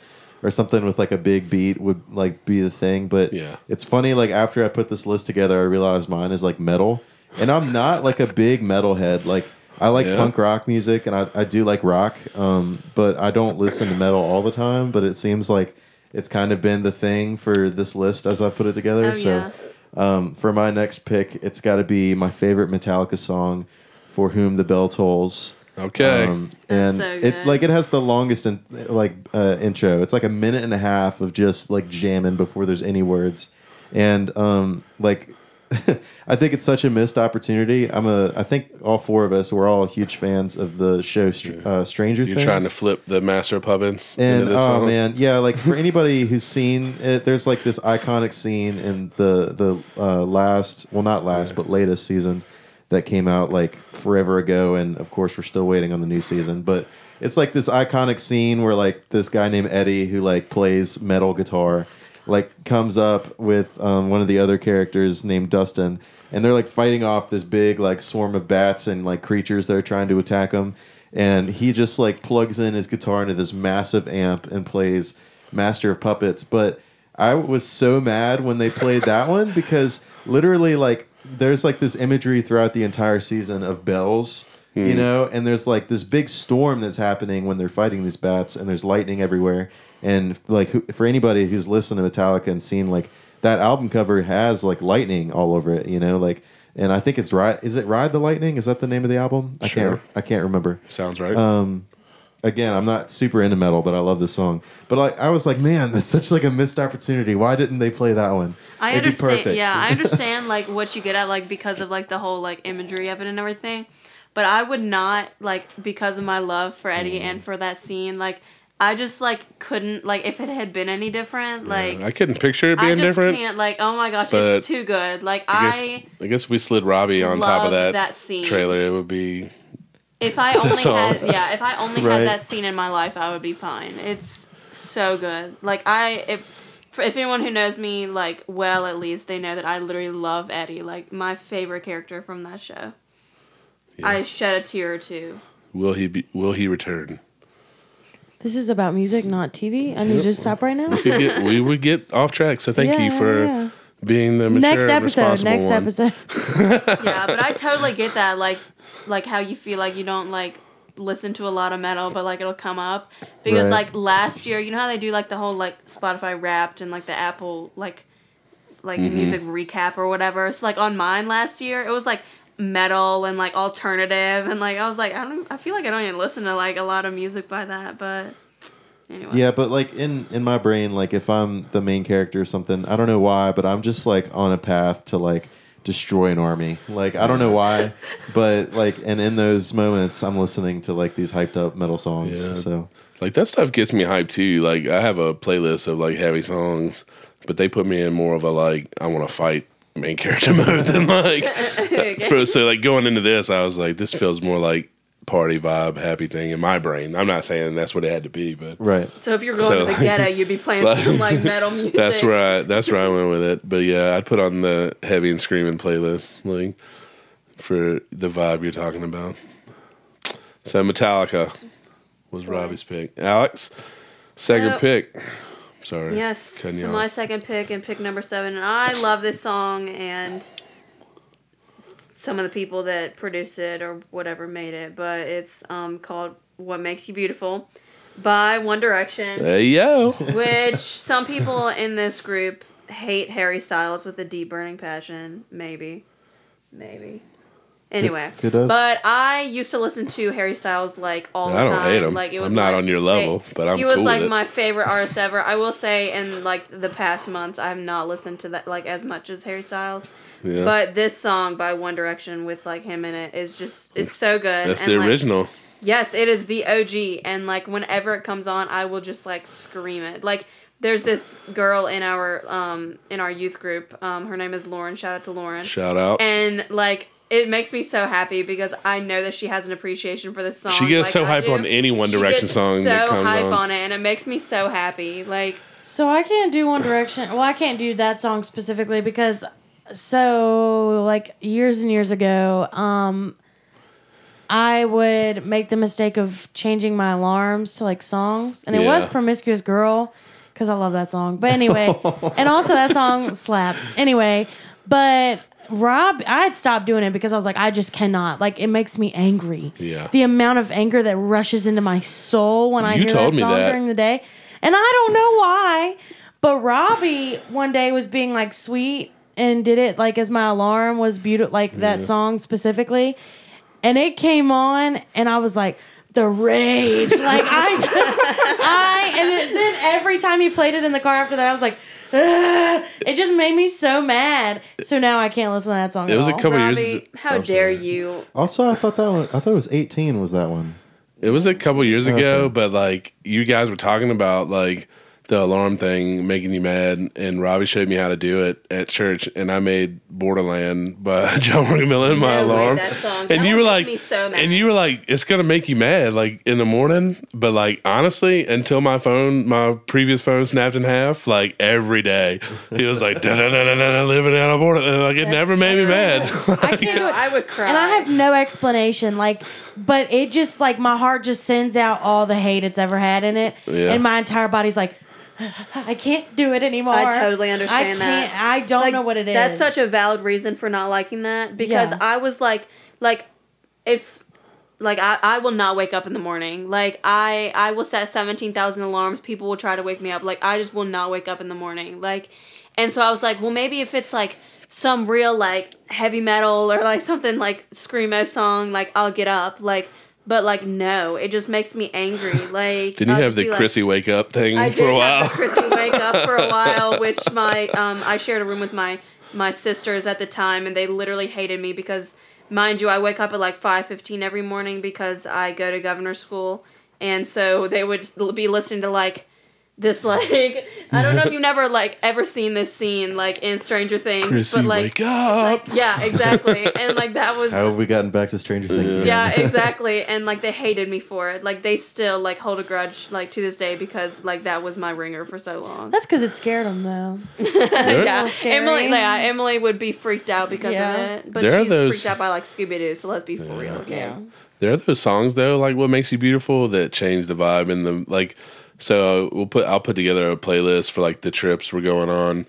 [SPEAKER 1] or something with like a big beat would like be the thing. But
[SPEAKER 2] Yeah.
[SPEAKER 1] it's funny. Like after I put this list together, I realized mine is like metal, and I'm not like a big metal head. Like I like
[SPEAKER 2] Yeah.
[SPEAKER 1] punk rock music, and I, I do like rock, um, but I don't listen to metal all the time. But it seems like it's kind of been the thing for this list as I put it together.
[SPEAKER 3] Oh,
[SPEAKER 1] so
[SPEAKER 3] yeah.
[SPEAKER 1] um, for my next pick, it's got to be my favorite Metallica song, "For Whom the Bell Tolls."
[SPEAKER 2] Okay,
[SPEAKER 1] Um, and
[SPEAKER 3] so
[SPEAKER 1] it like it has the longest in, like uh, intro. It's like a minute and a half of just like jamming before there's any words, and um, like *laughs* I think it's such a missed opportunity. I'm a I think all four of us we're all huge fans of the show uh, Stranger
[SPEAKER 2] you're
[SPEAKER 1] Things.
[SPEAKER 2] trying to flip the Master of Puppets
[SPEAKER 1] And
[SPEAKER 2] into this
[SPEAKER 1] oh
[SPEAKER 2] song.
[SPEAKER 1] man, yeah, like for *laughs* anybody who's seen it, there's like this iconic scene in the the uh, last, well not last,
[SPEAKER 2] Yeah.
[SPEAKER 1] but latest season that came out like forever ago, and of course we're still waiting on the new season. But it's like this iconic scene where like this guy named Eddie who like plays metal guitar, like comes up with um, one of the other characters named Dustin, and they're like fighting off this big like swarm of bats and like creatures that are trying to attack him and he just like plugs in his guitar into this massive amp and plays Master of Puppets. But I was so mad when they played that *laughs* one because literally like there's like this imagery throughout the entire season of bells, you know, and there's like this big storm that's happening when they're fighting these bats and there's lightning everywhere. And like who, for anybody who's listened to Metallica and seen like that album cover has like lightning all over it, you know, like and I think it's ride. Is it Ride the Lightning? Is that the name of the album? I
[SPEAKER 2] Sure.
[SPEAKER 1] can't. I can't remember
[SPEAKER 2] Sounds right.
[SPEAKER 1] um again i'm not super into metal but i love this song but like i was like man that's such like a missed opportunity why didn't they play that one
[SPEAKER 3] I
[SPEAKER 1] It'd be
[SPEAKER 3] understand.
[SPEAKER 1] perfect.
[SPEAKER 3] Yeah, I *laughs* understand like what you get at like because of like the whole like imagery of it and everything. But I would not like because of my love for Eddie and
[SPEAKER 1] Mm.
[SPEAKER 3] for that scene. Like I just like couldn't like if it had been any different. Like
[SPEAKER 2] I couldn't picture it being I
[SPEAKER 3] just
[SPEAKER 2] different.
[SPEAKER 3] can't. Like oh my gosh, it's too good. Like
[SPEAKER 2] I
[SPEAKER 3] I,
[SPEAKER 2] guess, I guess if we slid Robbie on top of that,
[SPEAKER 3] that scene.
[SPEAKER 2] trailer, it would be
[SPEAKER 3] if I *laughs* only had yeah if I only
[SPEAKER 1] Right.
[SPEAKER 3] had that scene in my life, I would be fine. It's so good. Like I if. If anyone who knows me like well, at least they know that I literally love Eddie, like my favorite character from that show. I shed a tear or two.
[SPEAKER 2] will he be will he return?
[SPEAKER 4] This is about music, not TV. I need to just stop right now.
[SPEAKER 2] We could get we would get off track. So thank
[SPEAKER 4] Yeah,
[SPEAKER 2] you for
[SPEAKER 4] yeah.
[SPEAKER 2] being the mature,
[SPEAKER 4] Next episode. Next
[SPEAKER 2] one.
[SPEAKER 4] episode. *laughs*
[SPEAKER 3] yeah, but I totally get that. Like, like how you feel like you don't like listen to a lot of metal, but like it'll come up because
[SPEAKER 1] Right.
[SPEAKER 3] like last year, you know how they do like the whole like Spotify Wrapped and like the Apple like like
[SPEAKER 2] Mm-hmm.
[SPEAKER 3] music recap or whatever. So like on mine last year, it was like metal and like alternative and like I was like I don't I feel like I don't even listen to like a lot of music by that, but anyway.
[SPEAKER 1] yeah but like in in my brain like if i'm the main character or something i don't know why but i'm just like on a path to like destroy an army like i don't know why but like and in those moments i'm listening to like these hyped up metal songs
[SPEAKER 2] Yeah.
[SPEAKER 1] so
[SPEAKER 2] Like that stuff gets me hyped too. Like I have a playlist of like heavy songs, but they put me in more of a like I want to fight main character *laughs* mode than like *laughs* for so like going into this, I was like this feels more like party vibe, happy thing in my brain. I'm not saying that's what it had to be, but
[SPEAKER 1] right
[SPEAKER 3] So if you're going
[SPEAKER 2] So,
[SPEAKER 3] to the ghetto, you'd be playing *laughs*
[SPEAKER 2] like-
[SPEAKER 3] some like metal music.
[SPEAKER 2] that's where I that's where I went with it. But yeah, I'd put on the heavy and screaming playlist like for the vibe you're talking about. So Metallica was Robbie's pick. Alex, second
[SPEAKER 3] Yep.
[SPEAKER 2] Uh, pick. Sorry.
[SPEAKER 3] Yes.
[SPEAKER 2] you
[SPEAKER 3] So my second pick and pick number seven, and I love this song and some of the people that produced it or whatever made it, but it's um called "What Makes You Beautiful" by One Direction,
[SPEAKER 2] Hey yo.
[SPEAKER 3] which *laughs* some people in this group hate Harry Styles with a deep burning passion. Maybe, maybe. Anyway,
[SPEAKER 1] who does?
[SPEAKER 3] but I used to listen to Harry Styles like all the
[SPEAKER 2] I don't
[SPEAKER 3] time.
[SPEAKER 2] hate him.
[SPEAKER 3] Like it was
[SPEAKER 2] I'm not
[SPEAKER 3] my
[SPEAKER 2] on your level,
[SPEAKER 3] fa-
[SPEAKER 2] but I'm
[SPEAKER 3] he was
[SPEAKER 2] cool
[SPEAKER 3] like
[SPEAKER 2] with it.
[SPEAKER 3] my favorite artist ever. I will say, in like the past months, I have not listened to that like as much as Harry Styles.
[SPEAKER 2] Yeah.
[SPEAKER 3] But this song by One Direction with like him in it is just it's so good.
[SPEAKER 2] That's
[SPEAKER 3] And,
[SPEAKER 2] the
[SPEAKER 3] like,
[SPEAKER 2] original.
[SPEAKER 3] Yes, it is the OG, and like whenever it comes on, I will just like scream it. Like there's this girl in our um in our youth group. Um, her name is Lauren. Shout out to Lauren.
[SPEAKER 2] Shout out.
[SPEAKER 3] And like it makes me so happy because I know that she has an appreciation for this song.
[SPEAKER 2] She gets
[SPEAKER 3] like
[SPEAKER 2] so
[SPEAKER 3] I
[SPEAKER 2] hype
[SPEAKER 3] do.
[SPEAKER 2] on any One
[SPEAKER 3] She
[SPEAKER 2] Direction
[SPEAKER 3] gets
[SPEAKER 2] song
[SPEAKER 3] so
[SPEAKER 2] that comes
[SPEAKER 3] hype
[SPEAKER 2] on.
[SPEAKER 3] on it, and it makes me so happy. Like
[SPEAKER 4] So I can't do One Direction. Well, I can't do that song specifically because so like years and years ago, um I would make the mistake of changing my alarms to like songs, and it was "Promiscuous Girl" because I love that song. But anyway, *laughs* and also that song slaps. Anyway, but Rob, I had stopped doing it because I was like, I just cannot. Like, it makes me angry.
[SPEAKER 2] Yeah.
[SPEAKER 4] The amount of anger that rushes into my soul when I
[SPEAKER 2] You
[SPEAKER 4] hear that song
[SPEAKER 2] that.
[SPEAKER 4] during the day, and I don't know why. But Robbie one day was being like sweet and did it like as my alarm was beautiful, like that song specifically, and it came on, and I was like. The rage, like I just, I, and then every time he played it in the car after that, I was like, "Ugh." *laughs* it just made me so mad. So now I can't listen to that song.
[SPEAKER 2] It
[SPEAKER 4] at
[SPEAKER 2] was a
[SPEAKER 4] all.
[SPEAKER 2] couple years.
[SPEAKER 3] Robbie, how
[SPEAKER 2] I'm
[SPEAKER 3] dare you?
[SPEAKER 1] Also, I thought that one. I thought it was 18. Was that one?
[SPEAKER 2] It was a couple years ago,
[SPEAKER 1] Okay.
[SPEAKER 2] but like you guys were talking about like the alarm thing making you mad, and Robbie showed me how to do it at church, and I made Borderland by *laughs* John McMillan my
[SPEAKER 3] No way,
[SPEAKER 2] alarm.
[SPEAKER 3] that song.
[SPEAKER 2] And
[SPEAKER 3] That
[SPEAKER 2] you were like,
[SPEAKER 3] so
[SPEAKER 2] and you were like, it's gonna make you mad, like in the morning. But like honestly, until my phone, my previous phone snapped in half, like every day, he was like, da da da da da, living out of border, and like it never made me mad.
[SPEAKER 4] I can't *laughs* do it.
[SPEAKER 3] I would cry.
[SPEAKER 4] And I have no explanation. Like, but it just like my heart just sends out all the hate it's ever had in it,
[SPEAKER 2] Yeah.
[SPEAKER 4] and my entire body's like, *sighs* I can't do it anymore.
[SPEAKER 3] I totally understand
[SPEAKER 4] I
[SPEAKER 3] that.
[SPEAKER 4] can't- I don't
[SPEAKER 3] Like,
[SPEAKER 4] know what it is.
[SPEAKER 3] That's such a valid reason for not liking that because
[SPEAKER 4] Yeah.
[SPEAKER 3] I was like, like, if, like, I, I will not wake up in the morning. Like, I, I will set 17,000 alarms. People will try to wake me up. Like, I just will not wake up in the morning. Like, and so I was like, well, maybe if it's like some real, like, heavy metal or like something like Screamo song, like, I'll get up. Like, but like, no, it just makes me angry. *laughs* Like,
[SPEAKER 2] Didn't you
[SPEAKER 3] I'll
[SPEAKER 2] have the
[SPEAKER 3] be like-
[SPEAKER 2] Chrissy wake up thing
[SPEAKER 3] I
[SPEAKER 2] for
[SPEAKER 3] did
[SPEAKER 2] a while?
[SPEAKER 3] Chrissy wake up for a *laughs* while, which my um I shared a room with my my sisters at the time, and they literally hated me because, mind you, I wake up at like five fifteen every morning because I go to governor school, and so they would be listening to like this like I don't know if you've never like ever seen this scene like in Stranger Things,
[SPEAKER 2] Chrissy,
[SPEAKER 3] but like
[SPEAKER 2] wake up!
[SPEAKER 3] like yeah exactly, and like that was
[SPEAKER 1] How have we gotten back to Stranger Things? again?
[SPEAKER 3] yeah, *laughs* exactly. And like they hated me for it. Like they still like hold a grudge like to this day because like that was my ringer for so long.
[SPEAKER 4] That's because it scared them though. *laughs*
[SPEAKER 3] yeah. Emily. Yeah, Emily would be freaked out because
[SPEAKER 4] Yeah.
[SPEAKER 3] of it. But
[SPEAKER 2] There are
[SPEAKER 3] she's
[SPEAKER 2] those-
[SPEAKER 3] freaked out by like Scooby Doo. So let's be for real. Okay.
[SPEAKER 4] Yeah.
[SPEAKER 2] There are those songs though, like "What Makes You Beautiful," that change the vibe and the like. So we'll put I'll put together a playlist for like the trips we're going on,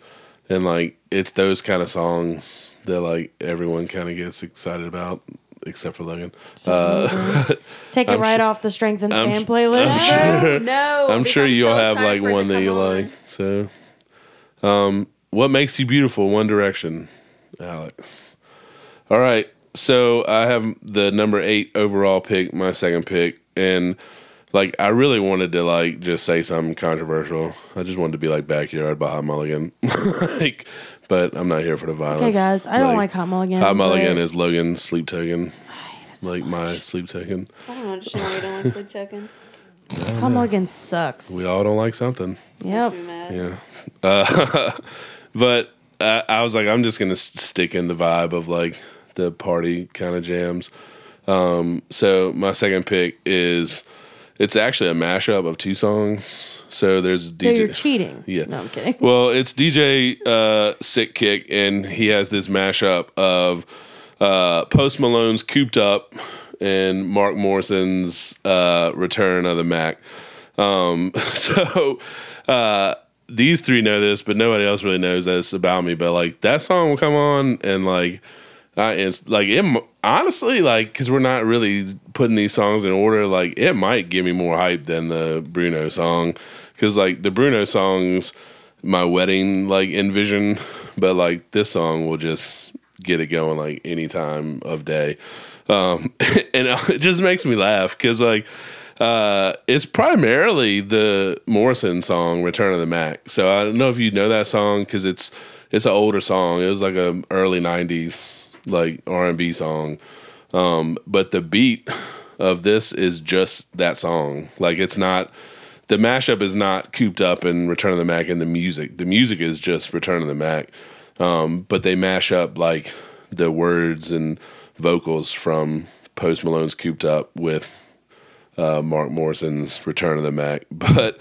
[SPEAKER 2] and like it's those kind of songs that like everyone kind of gets excited about, except for Logan. Uh, *laughs*
[SPEAKER 4] Take it
[SPEAKER 2] I'm
[SPEAKER 4] right
[SPEAKER 2] su-
[SPEAKER 4] off the strength and
[SPEAKER 2] I'm
[SPEAKER 4] stand playlist.
[SPEAKER 2] I'm sure.
[SPEAKER 3] No,
[SPEAKER 2] I'm
[SPEAKER 3] because
[SPEAKER 2] sure you'll
[SPEAKER 3] so
[SPEAKER 2] have like
[SPEAKER 3] for it to
[SPEAKER 2] one that you
[SPEAKER 3] on.
[SPEAKER 2] like. So, um, what makes you beautiful? One Direction, Alex. All right, so I have the number eight overall pick, my second pick, and like I really wanted to like just say something controversial. I just wanted to be like backyard by Hot Mulligan, *laughs* like, but I'm not here for the violence.
[SPEAKER 4] Okay, guys, I don't like Hot Mulligan.
[SPEAKER 2] Hot Mulligan is Logan sleep token, like my sleep token.
[SPEAKER 3] I don't understand why you don't like sleep token.
[SPEAKER 4] Hot Mulligan sucks.
[SPEAKER 2] We all don't like something.
[SPEAKER 4] Yep.
[SPEAKER 2] Yeah. Uh, *laughs* but I, I was like, I'm just going to stick in the vibe of like the party kind of jams. Um, so my second pick is it's actually a mashup of two songs. So there's
[SPEAKER 4] So
[SPEAKER 2] DJ.
[SPEAKER 4] you're cheating.
[SPEAKER 2] Yeah.
[SPEAKER 4] No, I'm kidding.
[SPEAKER 2] Well, it's DJ uh, Sickick, and he has this mashup of uh, Post Malone's "Cooped Up" and Mark Morrison's uh, Return of the Mack. Um, *laughs* so uh, these three know this, but nobody else really knows this about me. But like that song will come on and like. I, it's like it honestly like because we're not really putting these songs in order like it might give me more hype than the bruno song. Because like the bruno songs my wedding like envision but like this song will just get it going like any time of day. Um *laughs* and *laughs* it just makes me laugh because like uh it's primarily the morrison song return of the mack. So i don't know if you know that song because it's it's an older song. It was like a early 90s like r&b song um but the beat of this is just that song like it's not the mashup is not cooped up in Return of the Mack and the music. The music is just Return of the Mack. Um, but they mash up like the words and vocals from Post Malone's Cooped Up with uh, Mark Morrison's Return of the Mack. *laughs* But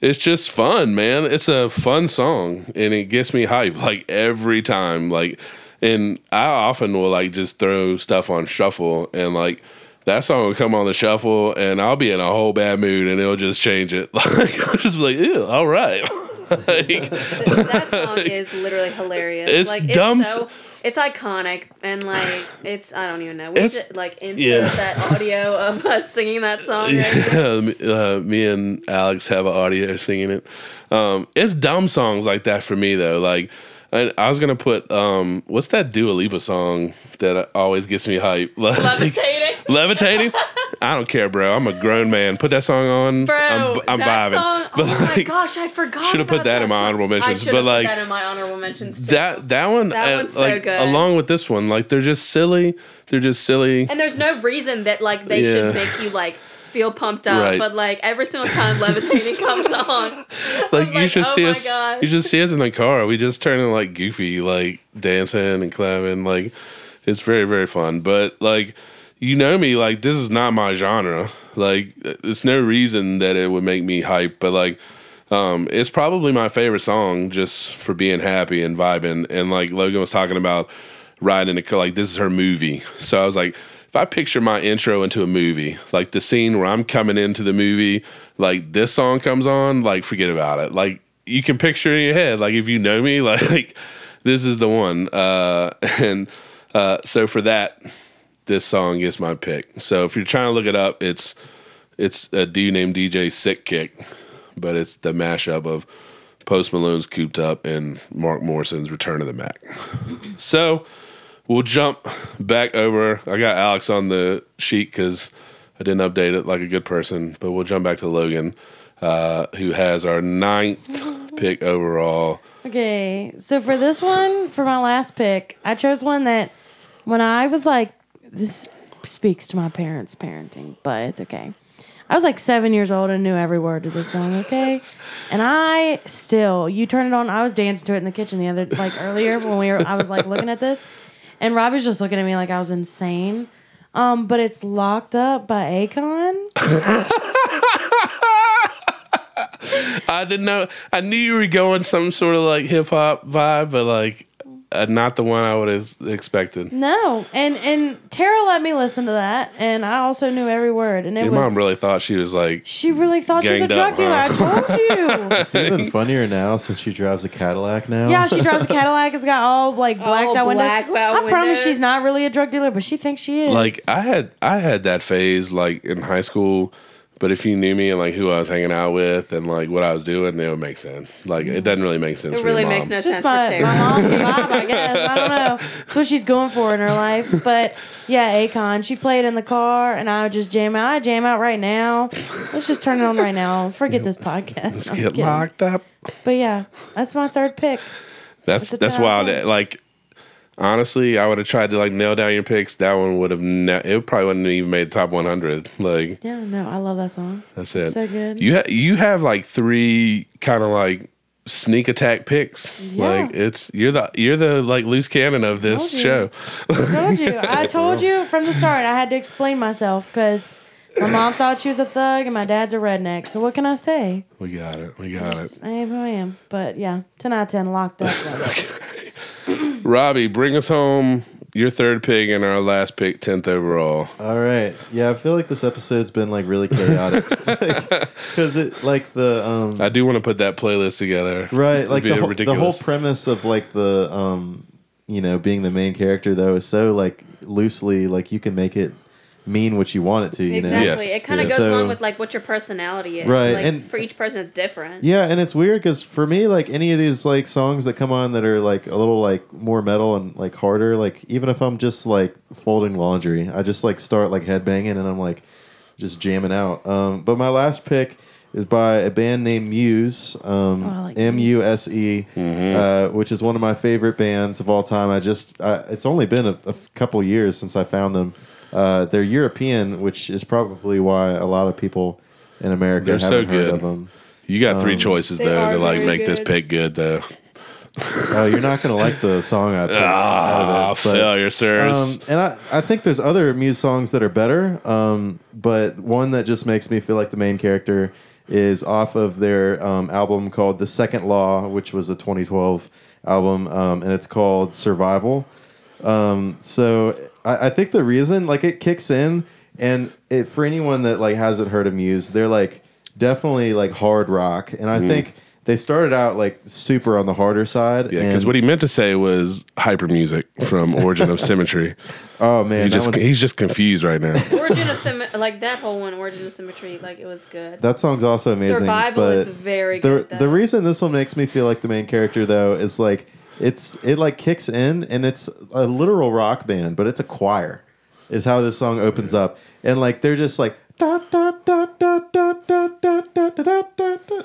[SPEAKER 2] it's just fun, man. It's a fun song and it gets me hype *laughs* like every time. Like, and I often will like just throw stuff on shuffle and like, that song will come on the shuffle and I'll be in a whole bad mood and it'll just change it. *laughs* Like I'll just be like, ew, all right. *laughs* like,
[SPEAKER 3] that song *laughs* is literally hilarious.
[SPEAKER 2] It's
[SPEAKER 3] like,
[SPEAKER 2] dumb
[SPEAKER 3] It's, so, it's iconic and like it's I don't even know. We
[SPEAKER 2] It's-
[SPEAKER 3] should like insert
[SPEAKER 2] yeah.
[SPEAKER 3] that audio of us singing that song. Right?
[SPEAKER 2] yeah, me- uh, me and Alex have an audio singing it. Um, it's dumb songs like that for me though. Like, I, I was gonna put um, what's that Dua Lipa song that always gets me hype? *laughs* Like,
[SPEAKER 3] Levitating.
[SPEAKER 2] levitating. *laughs* I don't care, bro. I'm a grown man. Put that song on.
[SPEAKER 3] Bro,
[SPEAKER 2] I'm, I'm
[SPEAKER 3] that
[SPEAKER 2] vibing.
[SPEAKER 3] song.
[SPEAKER 2] But
[SPEAKER 3] oh my gosh, I forgot.
[SPEAKER 2] should've put
[SPEAKER 3] about
[SPEAKER 2] that in my honorable mentions, but,
[SPEAKER 3] put
[SPEAKER 2] like,
[SPEAKER 3] that in my honorable mentions too.
[SPEAKER 2] that that one,
[SPEAKER 3] That
[SPEAKER 2] uh,
[SPEAKER 3] one's so good.
[SPEAKER 2] along with this one, like they're just silly. They're just silly.
[SPEAKER 3] and there's no reason that like they
[SPEAKER 2] Yeah.
[SPEAKER 3] should make you like feel pumped up,
[SPEAKER 2] Right.
[SPEAKER 3] but like every single time levitating *laughs* comes on,
[SPEAKER 2] like you
[SPEAKER 3] like,
[SPEAKER 2] should
[SPEAKER 3] oh
[SPEAKER 2] see us
[SPEAKER 3] gosh.
[SPEAKER 2] you should see us in the car. We just turn in like goofy like dancing and clapping like it's very very fun. But like you know me like this is not my genre. Like there's no reason that it would make me hype but like um it's probably my favorite song just for being happy and vibing. And like logan was talking about riding a car like this is her movie. So i was like if I picture my intro into a movie, like the scene where I'm coming into the movie, like this song comes on, like forget about it. Like you can picture in your head. Like if you know me, *laughs* like this is the one. Uh, *laughs* and uh, so for that, this song is my pick. So if you're trying to look it up, it's it's a dude named DJ Sickick, but it's the mashup of Post Malone's Cooped Up and Mark Morrison's Return of the Mack. So we'll jump back over. I got Alex on the sheet because I didn't update it like a good person, but we'll jump back to Logan, uh, who has our ninth *laughs* pick overall.
[SPEAKER 4] Okay, so for this one, for my last pick, I chose one that when I was like, this speaks to my parents' parenting, but it's okay. I was like seven years old and knew every word to this song, okay? And I still, you turn it on, I was dancing to it in the kitchen the other, like earlier when we were, I was like looking at this, and Robbie's just looking at me like I was insane. Um, but it's Locked Up by Akon. *laughs*
[SPEAKER 2] I didn't know. I knew you were going some sort of like hip hop vibe, but like uh, not the one I would have expected.
[SPEAKER 4] No, and and Tara let me listen to that, and I also knew every word, and it
[SPEAKER 2] Your
[SPEAKER 4] was.
[SPEAKER 2] mom really thought she was like,
[SPEAKER 4] She really thought she was a
[SPEAKER 2] Ganged
[SPEAKER 4] drug
[SPEAKER 2] up,
[SPEAKER 4] dealer.
[SPEAKER 2] huh?
[SPEAKER 4] I told you. *laughs*
[SPEAKER 1] It's even funnier now since she drives a Cadillac now.
[SPEAKER 4] yeah, she drives a Cadillac. It's got all like blacked
[SPEAKER 3] All
[SPEAKER 4] out windows.
[SPEAKER 3] blacked out
[SPEAKER 4] I promise
[SPEAKER 3] windows.
[SPEAKER 4] she's not really a drug dealer, but she thinks she is.
[SPEAKER 2] like I had I had that phase like in high school. But if you knew me and like who I was hanging out with and like what I was doing, it would make sense. Like it doesn't really make sense.
[SPEAKER 3] It
[SPEAKER 2] for
[SPEAKER 3] really
[SPEAKER 2] your
[SPEAKER 3] makes no
[SPEAKER 4] It's
[SPEAKER 3] sense
[SPEAKER 4] just
[SPEAKER 3] for
[SPEAKER 4] my,
[SPEAKER 3] Tara.
[SPEAKER 4] my mom's *laughs* vibe, I guess. I don't know. It's what she's going for in her life. But yeah, Akon. She played in the car, and I would just jam out. I jam out right now. Let's just turn it on right now. Forget this podcast.
[SPEAKER 2] Let's
[SPEAKER 4] I'm
[SPEAKER 2] get
[SPEAKER 4] kidding.
[SPEAKER 2] locked up.
[SPEAKER 4] But yeah, that's my third pick.
[SPEAKER 2] That's
[SPEAKER 4] It's a
[SPEAKER 2] that's wild. Like honestly, I would have tried to like nail down your picks. That one would have ne- it probably wouldn't have even made top 100. Like
[SPEAKER 4] Yeah, no, I love that song.
[SPEAKER 2] that's it.
[SPEAKER 4] So good.
[SPEAKER 2] You ha- you have like three kind of like sneak attack picks.
[SPEAKER 4] Yeah.
[SPEAKER 2] Like it's you're the you're the like loose cannon of this show.
[SPEAKER 4] told you. I *laughs* told you from the start. I had to explain myself because my mom *laughs* thought she was a thug and my dad's a redneck. So what can I say?
[SPEAKER 2] We got it. We got it.
[SPEAKER 4] I am who I am. But yeah, ten out of ten, locked up. *laughs*
[SPEAKER 2] Robbie, bring us home your third pick and our last pick, tenth overall.
[SPEAKER 1] All right. Yeah, I feel like this episode's been like really chaotic *laughs* *laughs* because it like the um
[SPEAKER 2] I do want to put that playlist together.
[SPEAKER 1] right like the whole, the whole premise of like the um you know being the main character though is so like loosely like you can make it mean what you want it to. You
[SPEAKER 3] Exactly.
[SPEAKER 1] know.
[SPEAKER 2] Yes,
[SPEAKER 3] It kind of
[SPEAKER 2] yes.
[SPEAKER 3] goes
[SPEAKER 1] So-
[SPEAKER 3] along with like what your personality is.
[SPEAKER 1] Right,
[SPEAKER 3] Like,
[SPEAKER 1] and-
[SPEAKER 3] for each person, it's different.
[SPEAKER 1] Yeah, and it's weird because for me, like any of these like songs that come on that are like a little like more metal and like harder, like even if I'm just like folding laundry, I just like start like headbanging and I'm like just jamming out. Um, but my last pick is by a band named Muse, um,
[SPEAKER 4] Oh, I like
[SPEAKER 1] M U S E, uh, which is one of my favorite bands of all time. I just I, it's only been a, a couple years since I found them. Uh, they're European, which is probably why a lot of people in America
[SPEAKER 2] They're so
[SPEAKER 1] haven't heard
[SPEAKER 2] good.
[SPEAKER 1] of them.
[SPEAKER 2] You got three
[SPEAKER 1] Um,
[SPEAKER 2] choices
[SPEAKER 3] They
[SPEAKER 2] though
[SPEAKER 3] are
[SPEAKER 2] to like
[SPEAKER 3] very
[SPEAKER 2] make this
[SPEAKER 3] good.
[SPEAKER 2] pick good though. *laughs*
[SPEAKER 1] Oh, you're not gonna like the song I picked. out
[SPEAKER 2] Ah,
[SPEAKER 1] of it, but,
[SPEAKER 2] failure, sirs.
[SPEAKER 1] Um, and I, I think there's other Muse songs that are better. Um, but one that just makes me feel like the main character is off of their um, album called The Second Law, which was a 2012 album, um, and it's called Survival. Um, so I, I think the reason, like, it kicks in, and it for anyone that like hasn't heard of Muse, they're like definitely like hard rock, and I
[SPEAKER 2] Mm.
[SPEAKER 1] think they started out like super on the harder side.
[SPEAKER 2] yeah, because what he meant to say was hyper music from Origin of Symmetry. *laughs*
[SPEAKER 1] oh man,
[SPEAKER 2] He just he's just confused right now.
[SPEAKER 3] Origin of Symmetry, like that whole one, Origin of Symmetry, like it was good.
[SPEAKER 1] That song's also amazing.
[SPEAKER 3] Survival
[SPEAKER 1] but
[SPEAKER 3] is very
[SPEAKER 1] the
[SPEAKER 3] good.
[SPEAKER 1] the reason this one makes me feel like the main character though is like it's it like kicks in and it's a literal rock band, but it's a choir. Is how this song opens up, and like they're just like da da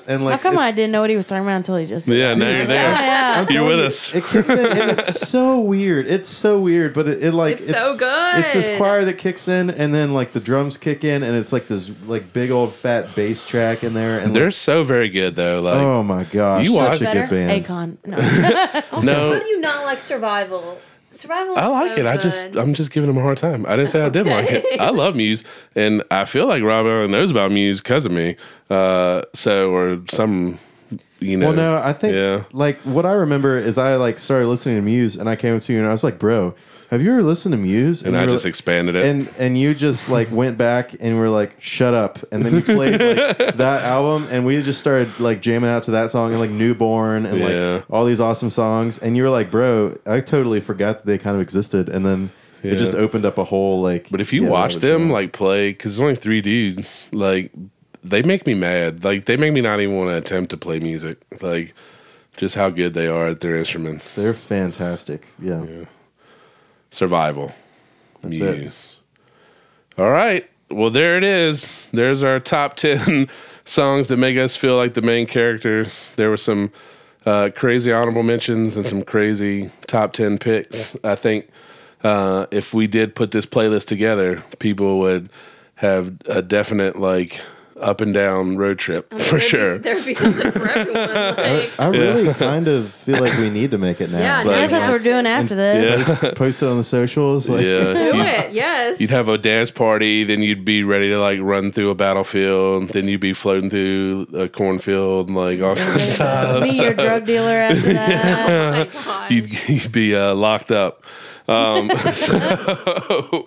[SPEAKER 1] and like,
[SPEAKER 4] How come
[SPEAKER 1] it,
[SPEAKER 4] I didn't know what he was talking about until he just did?
[SPEAKER 2] Yeah, now you're there.
[SPEAKER 4] Yeah, yeah.
[SPEAKER 2] You're with us.
[SPEAKER 1] It kicks in, and it's *laughs* so weird. It's so weird, but it, it like
[SPEAKER 3] it's, it's so good.
[SPEAKER 1] It's this choir that kicks in, and then like the drums kick in, and it's like this like big old fat bass track in there. And
[SPEAKER 2] they're
[SPEAKER 1] like,
[SPEAKER 2] so very good though. Like,
[SPEAKER 1] oh my gosh,
[SPEAKER 2] you watch
[SPEAKER 1] a good band.
[SPEAKER 4] Akon. no, *laughs*
[SPEAKER 2] no. *laughs*
[SPEAKER 3] How do you not like Survival? Survival.
[SPEAKER 2] I like
[SPEAKER 3] so
[SPEAKER 2] it. I just I'm just giving him a hard time. I didn't say I didn't like it. I love Muse, and I feel like Rob Allen knows about Muse because of me. Uh, so or some, you know.
[SPEAKER 1] Well, no, I think
[SPEAKER 2] Yeah.
[SPEAKER 1] like what I remember is I like started listening to Muse and I came up to you and I was like, bro, have you ever listened to Muse?
[SPEAKER 2] and
[SPEAKER 1] you
[SPEAKER 2] I just
[SPEAKER 1] like-
[SPEAKER 2] expanded it.
[SPEAKER 1] and and you just like went back and were like shut up and then you played like *laughs* that album and we just started like jamming out to that song and like newborn and
[SPEAKER 2] Yeah.
[SPEAKER 1] like all these awesome songs and you were like bro i totally forgot that they kind of existed and then it just opened up a whole like
[SPEAKER 2] But if you
[SPEAKER 1] yeah,
[SPEAKER 2] watch them like play, because it's only three dudes, like they make me mad. Like they make me not even want to attempt to play music. Like just how good they are at their instruments.
[SPEAKER 1] they're fantastic yeah,
[SPEAKER 2] Survival.
[SPEAKER 1] That's it.
[SPEAKER 2] All right. Well, there it is. There's our top *laughs* 10 songs that make us feel like the main characters. There were some uh, crazy honorable mentions and some crazy top 10 picks. I think uh, if we did put this playlist together, people would have a definite, like, up and down road trip
[SPEAKER 3] I mean,
[SPEAKER 2] for
[SPEAKER 3] there'd be-
[SPEAKER 2] sure.
[SPEAKER 3] There'd be something for everyone. *laughs* Like,
[SPEAKER 1] i really kind of feel like we need to make it now
[SPEAKER 3] Yeah,
[SPEAKER 4] I
[SPEAKER 2] Like-
[SPEAKER 4] that's what we're doing after this.
[SPEAKER 2] Yeah. *laughs*
[SPEAKER 1] post it on the socials like
[SPEAKER 2] Yeah.
[SPEAKER 3] do
[SPEAKER 2] You'd-
[SPEAKER 3] it. Yes.
[SPEAKER 2] You'd have a dance party, then you'd be ready to like run through a battlefield, then you'd be floating through a cornfield, and like all kinds of *laughs* stuff.
[SPEAKER 4] Be your drug dealer after that.
[SPEAKER 3] oh my god.
[SPEAKER 2] You'd, you'd be uh, locked up. Um, so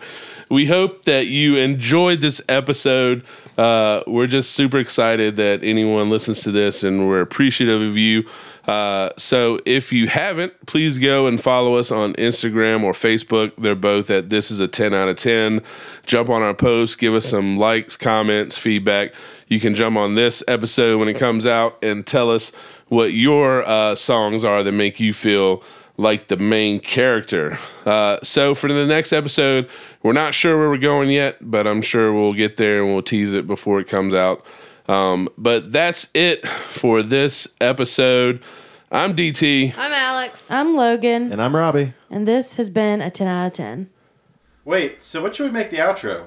[SPEAKER 2] we hope that you enjoyed this episode. Uh, we're just super excited that anyone listens to this, and we're appreciative of you. Uh, so if you haven't, please go and follow us on Instagram or Facebook. They're both at this is a 10 out of 10. Jump on our posts, give us some likes, comments, feedback. You can jump on this episode when it comes out and tell us what your uh, songs are that make you feel like the main character. Uh, so for the next episode, we're not sure where we're going yet, but I'm sure we'll get there and we'll tease it before it comes out. Um, but that's it for this episode. I'm DT.
[SPEAKER 3] I'm Alex.
[SPEAKER 4] I'm Logan,
[SPEAKER 1] and i'm robbie
[SPEAKER 4] and this has been a 10 out of 10.
[SPEAKER 1] wait so what should we make the outro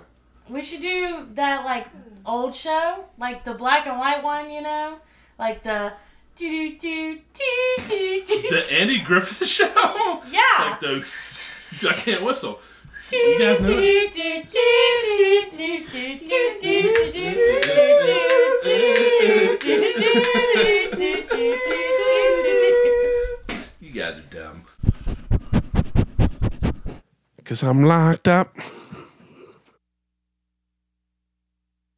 [SPEAKER 4] We should do that like old show, like the black and white one, you know, like the. The
[SPEAKER 2] Andy Griffith Show.
[SPEAKER 4] Yeah.
[SPEAKER 2] the I can't whistle.
[SPEAKER 4] You
[SPEAKER 2] guys know You guys are dumb. Cause I'm locked up.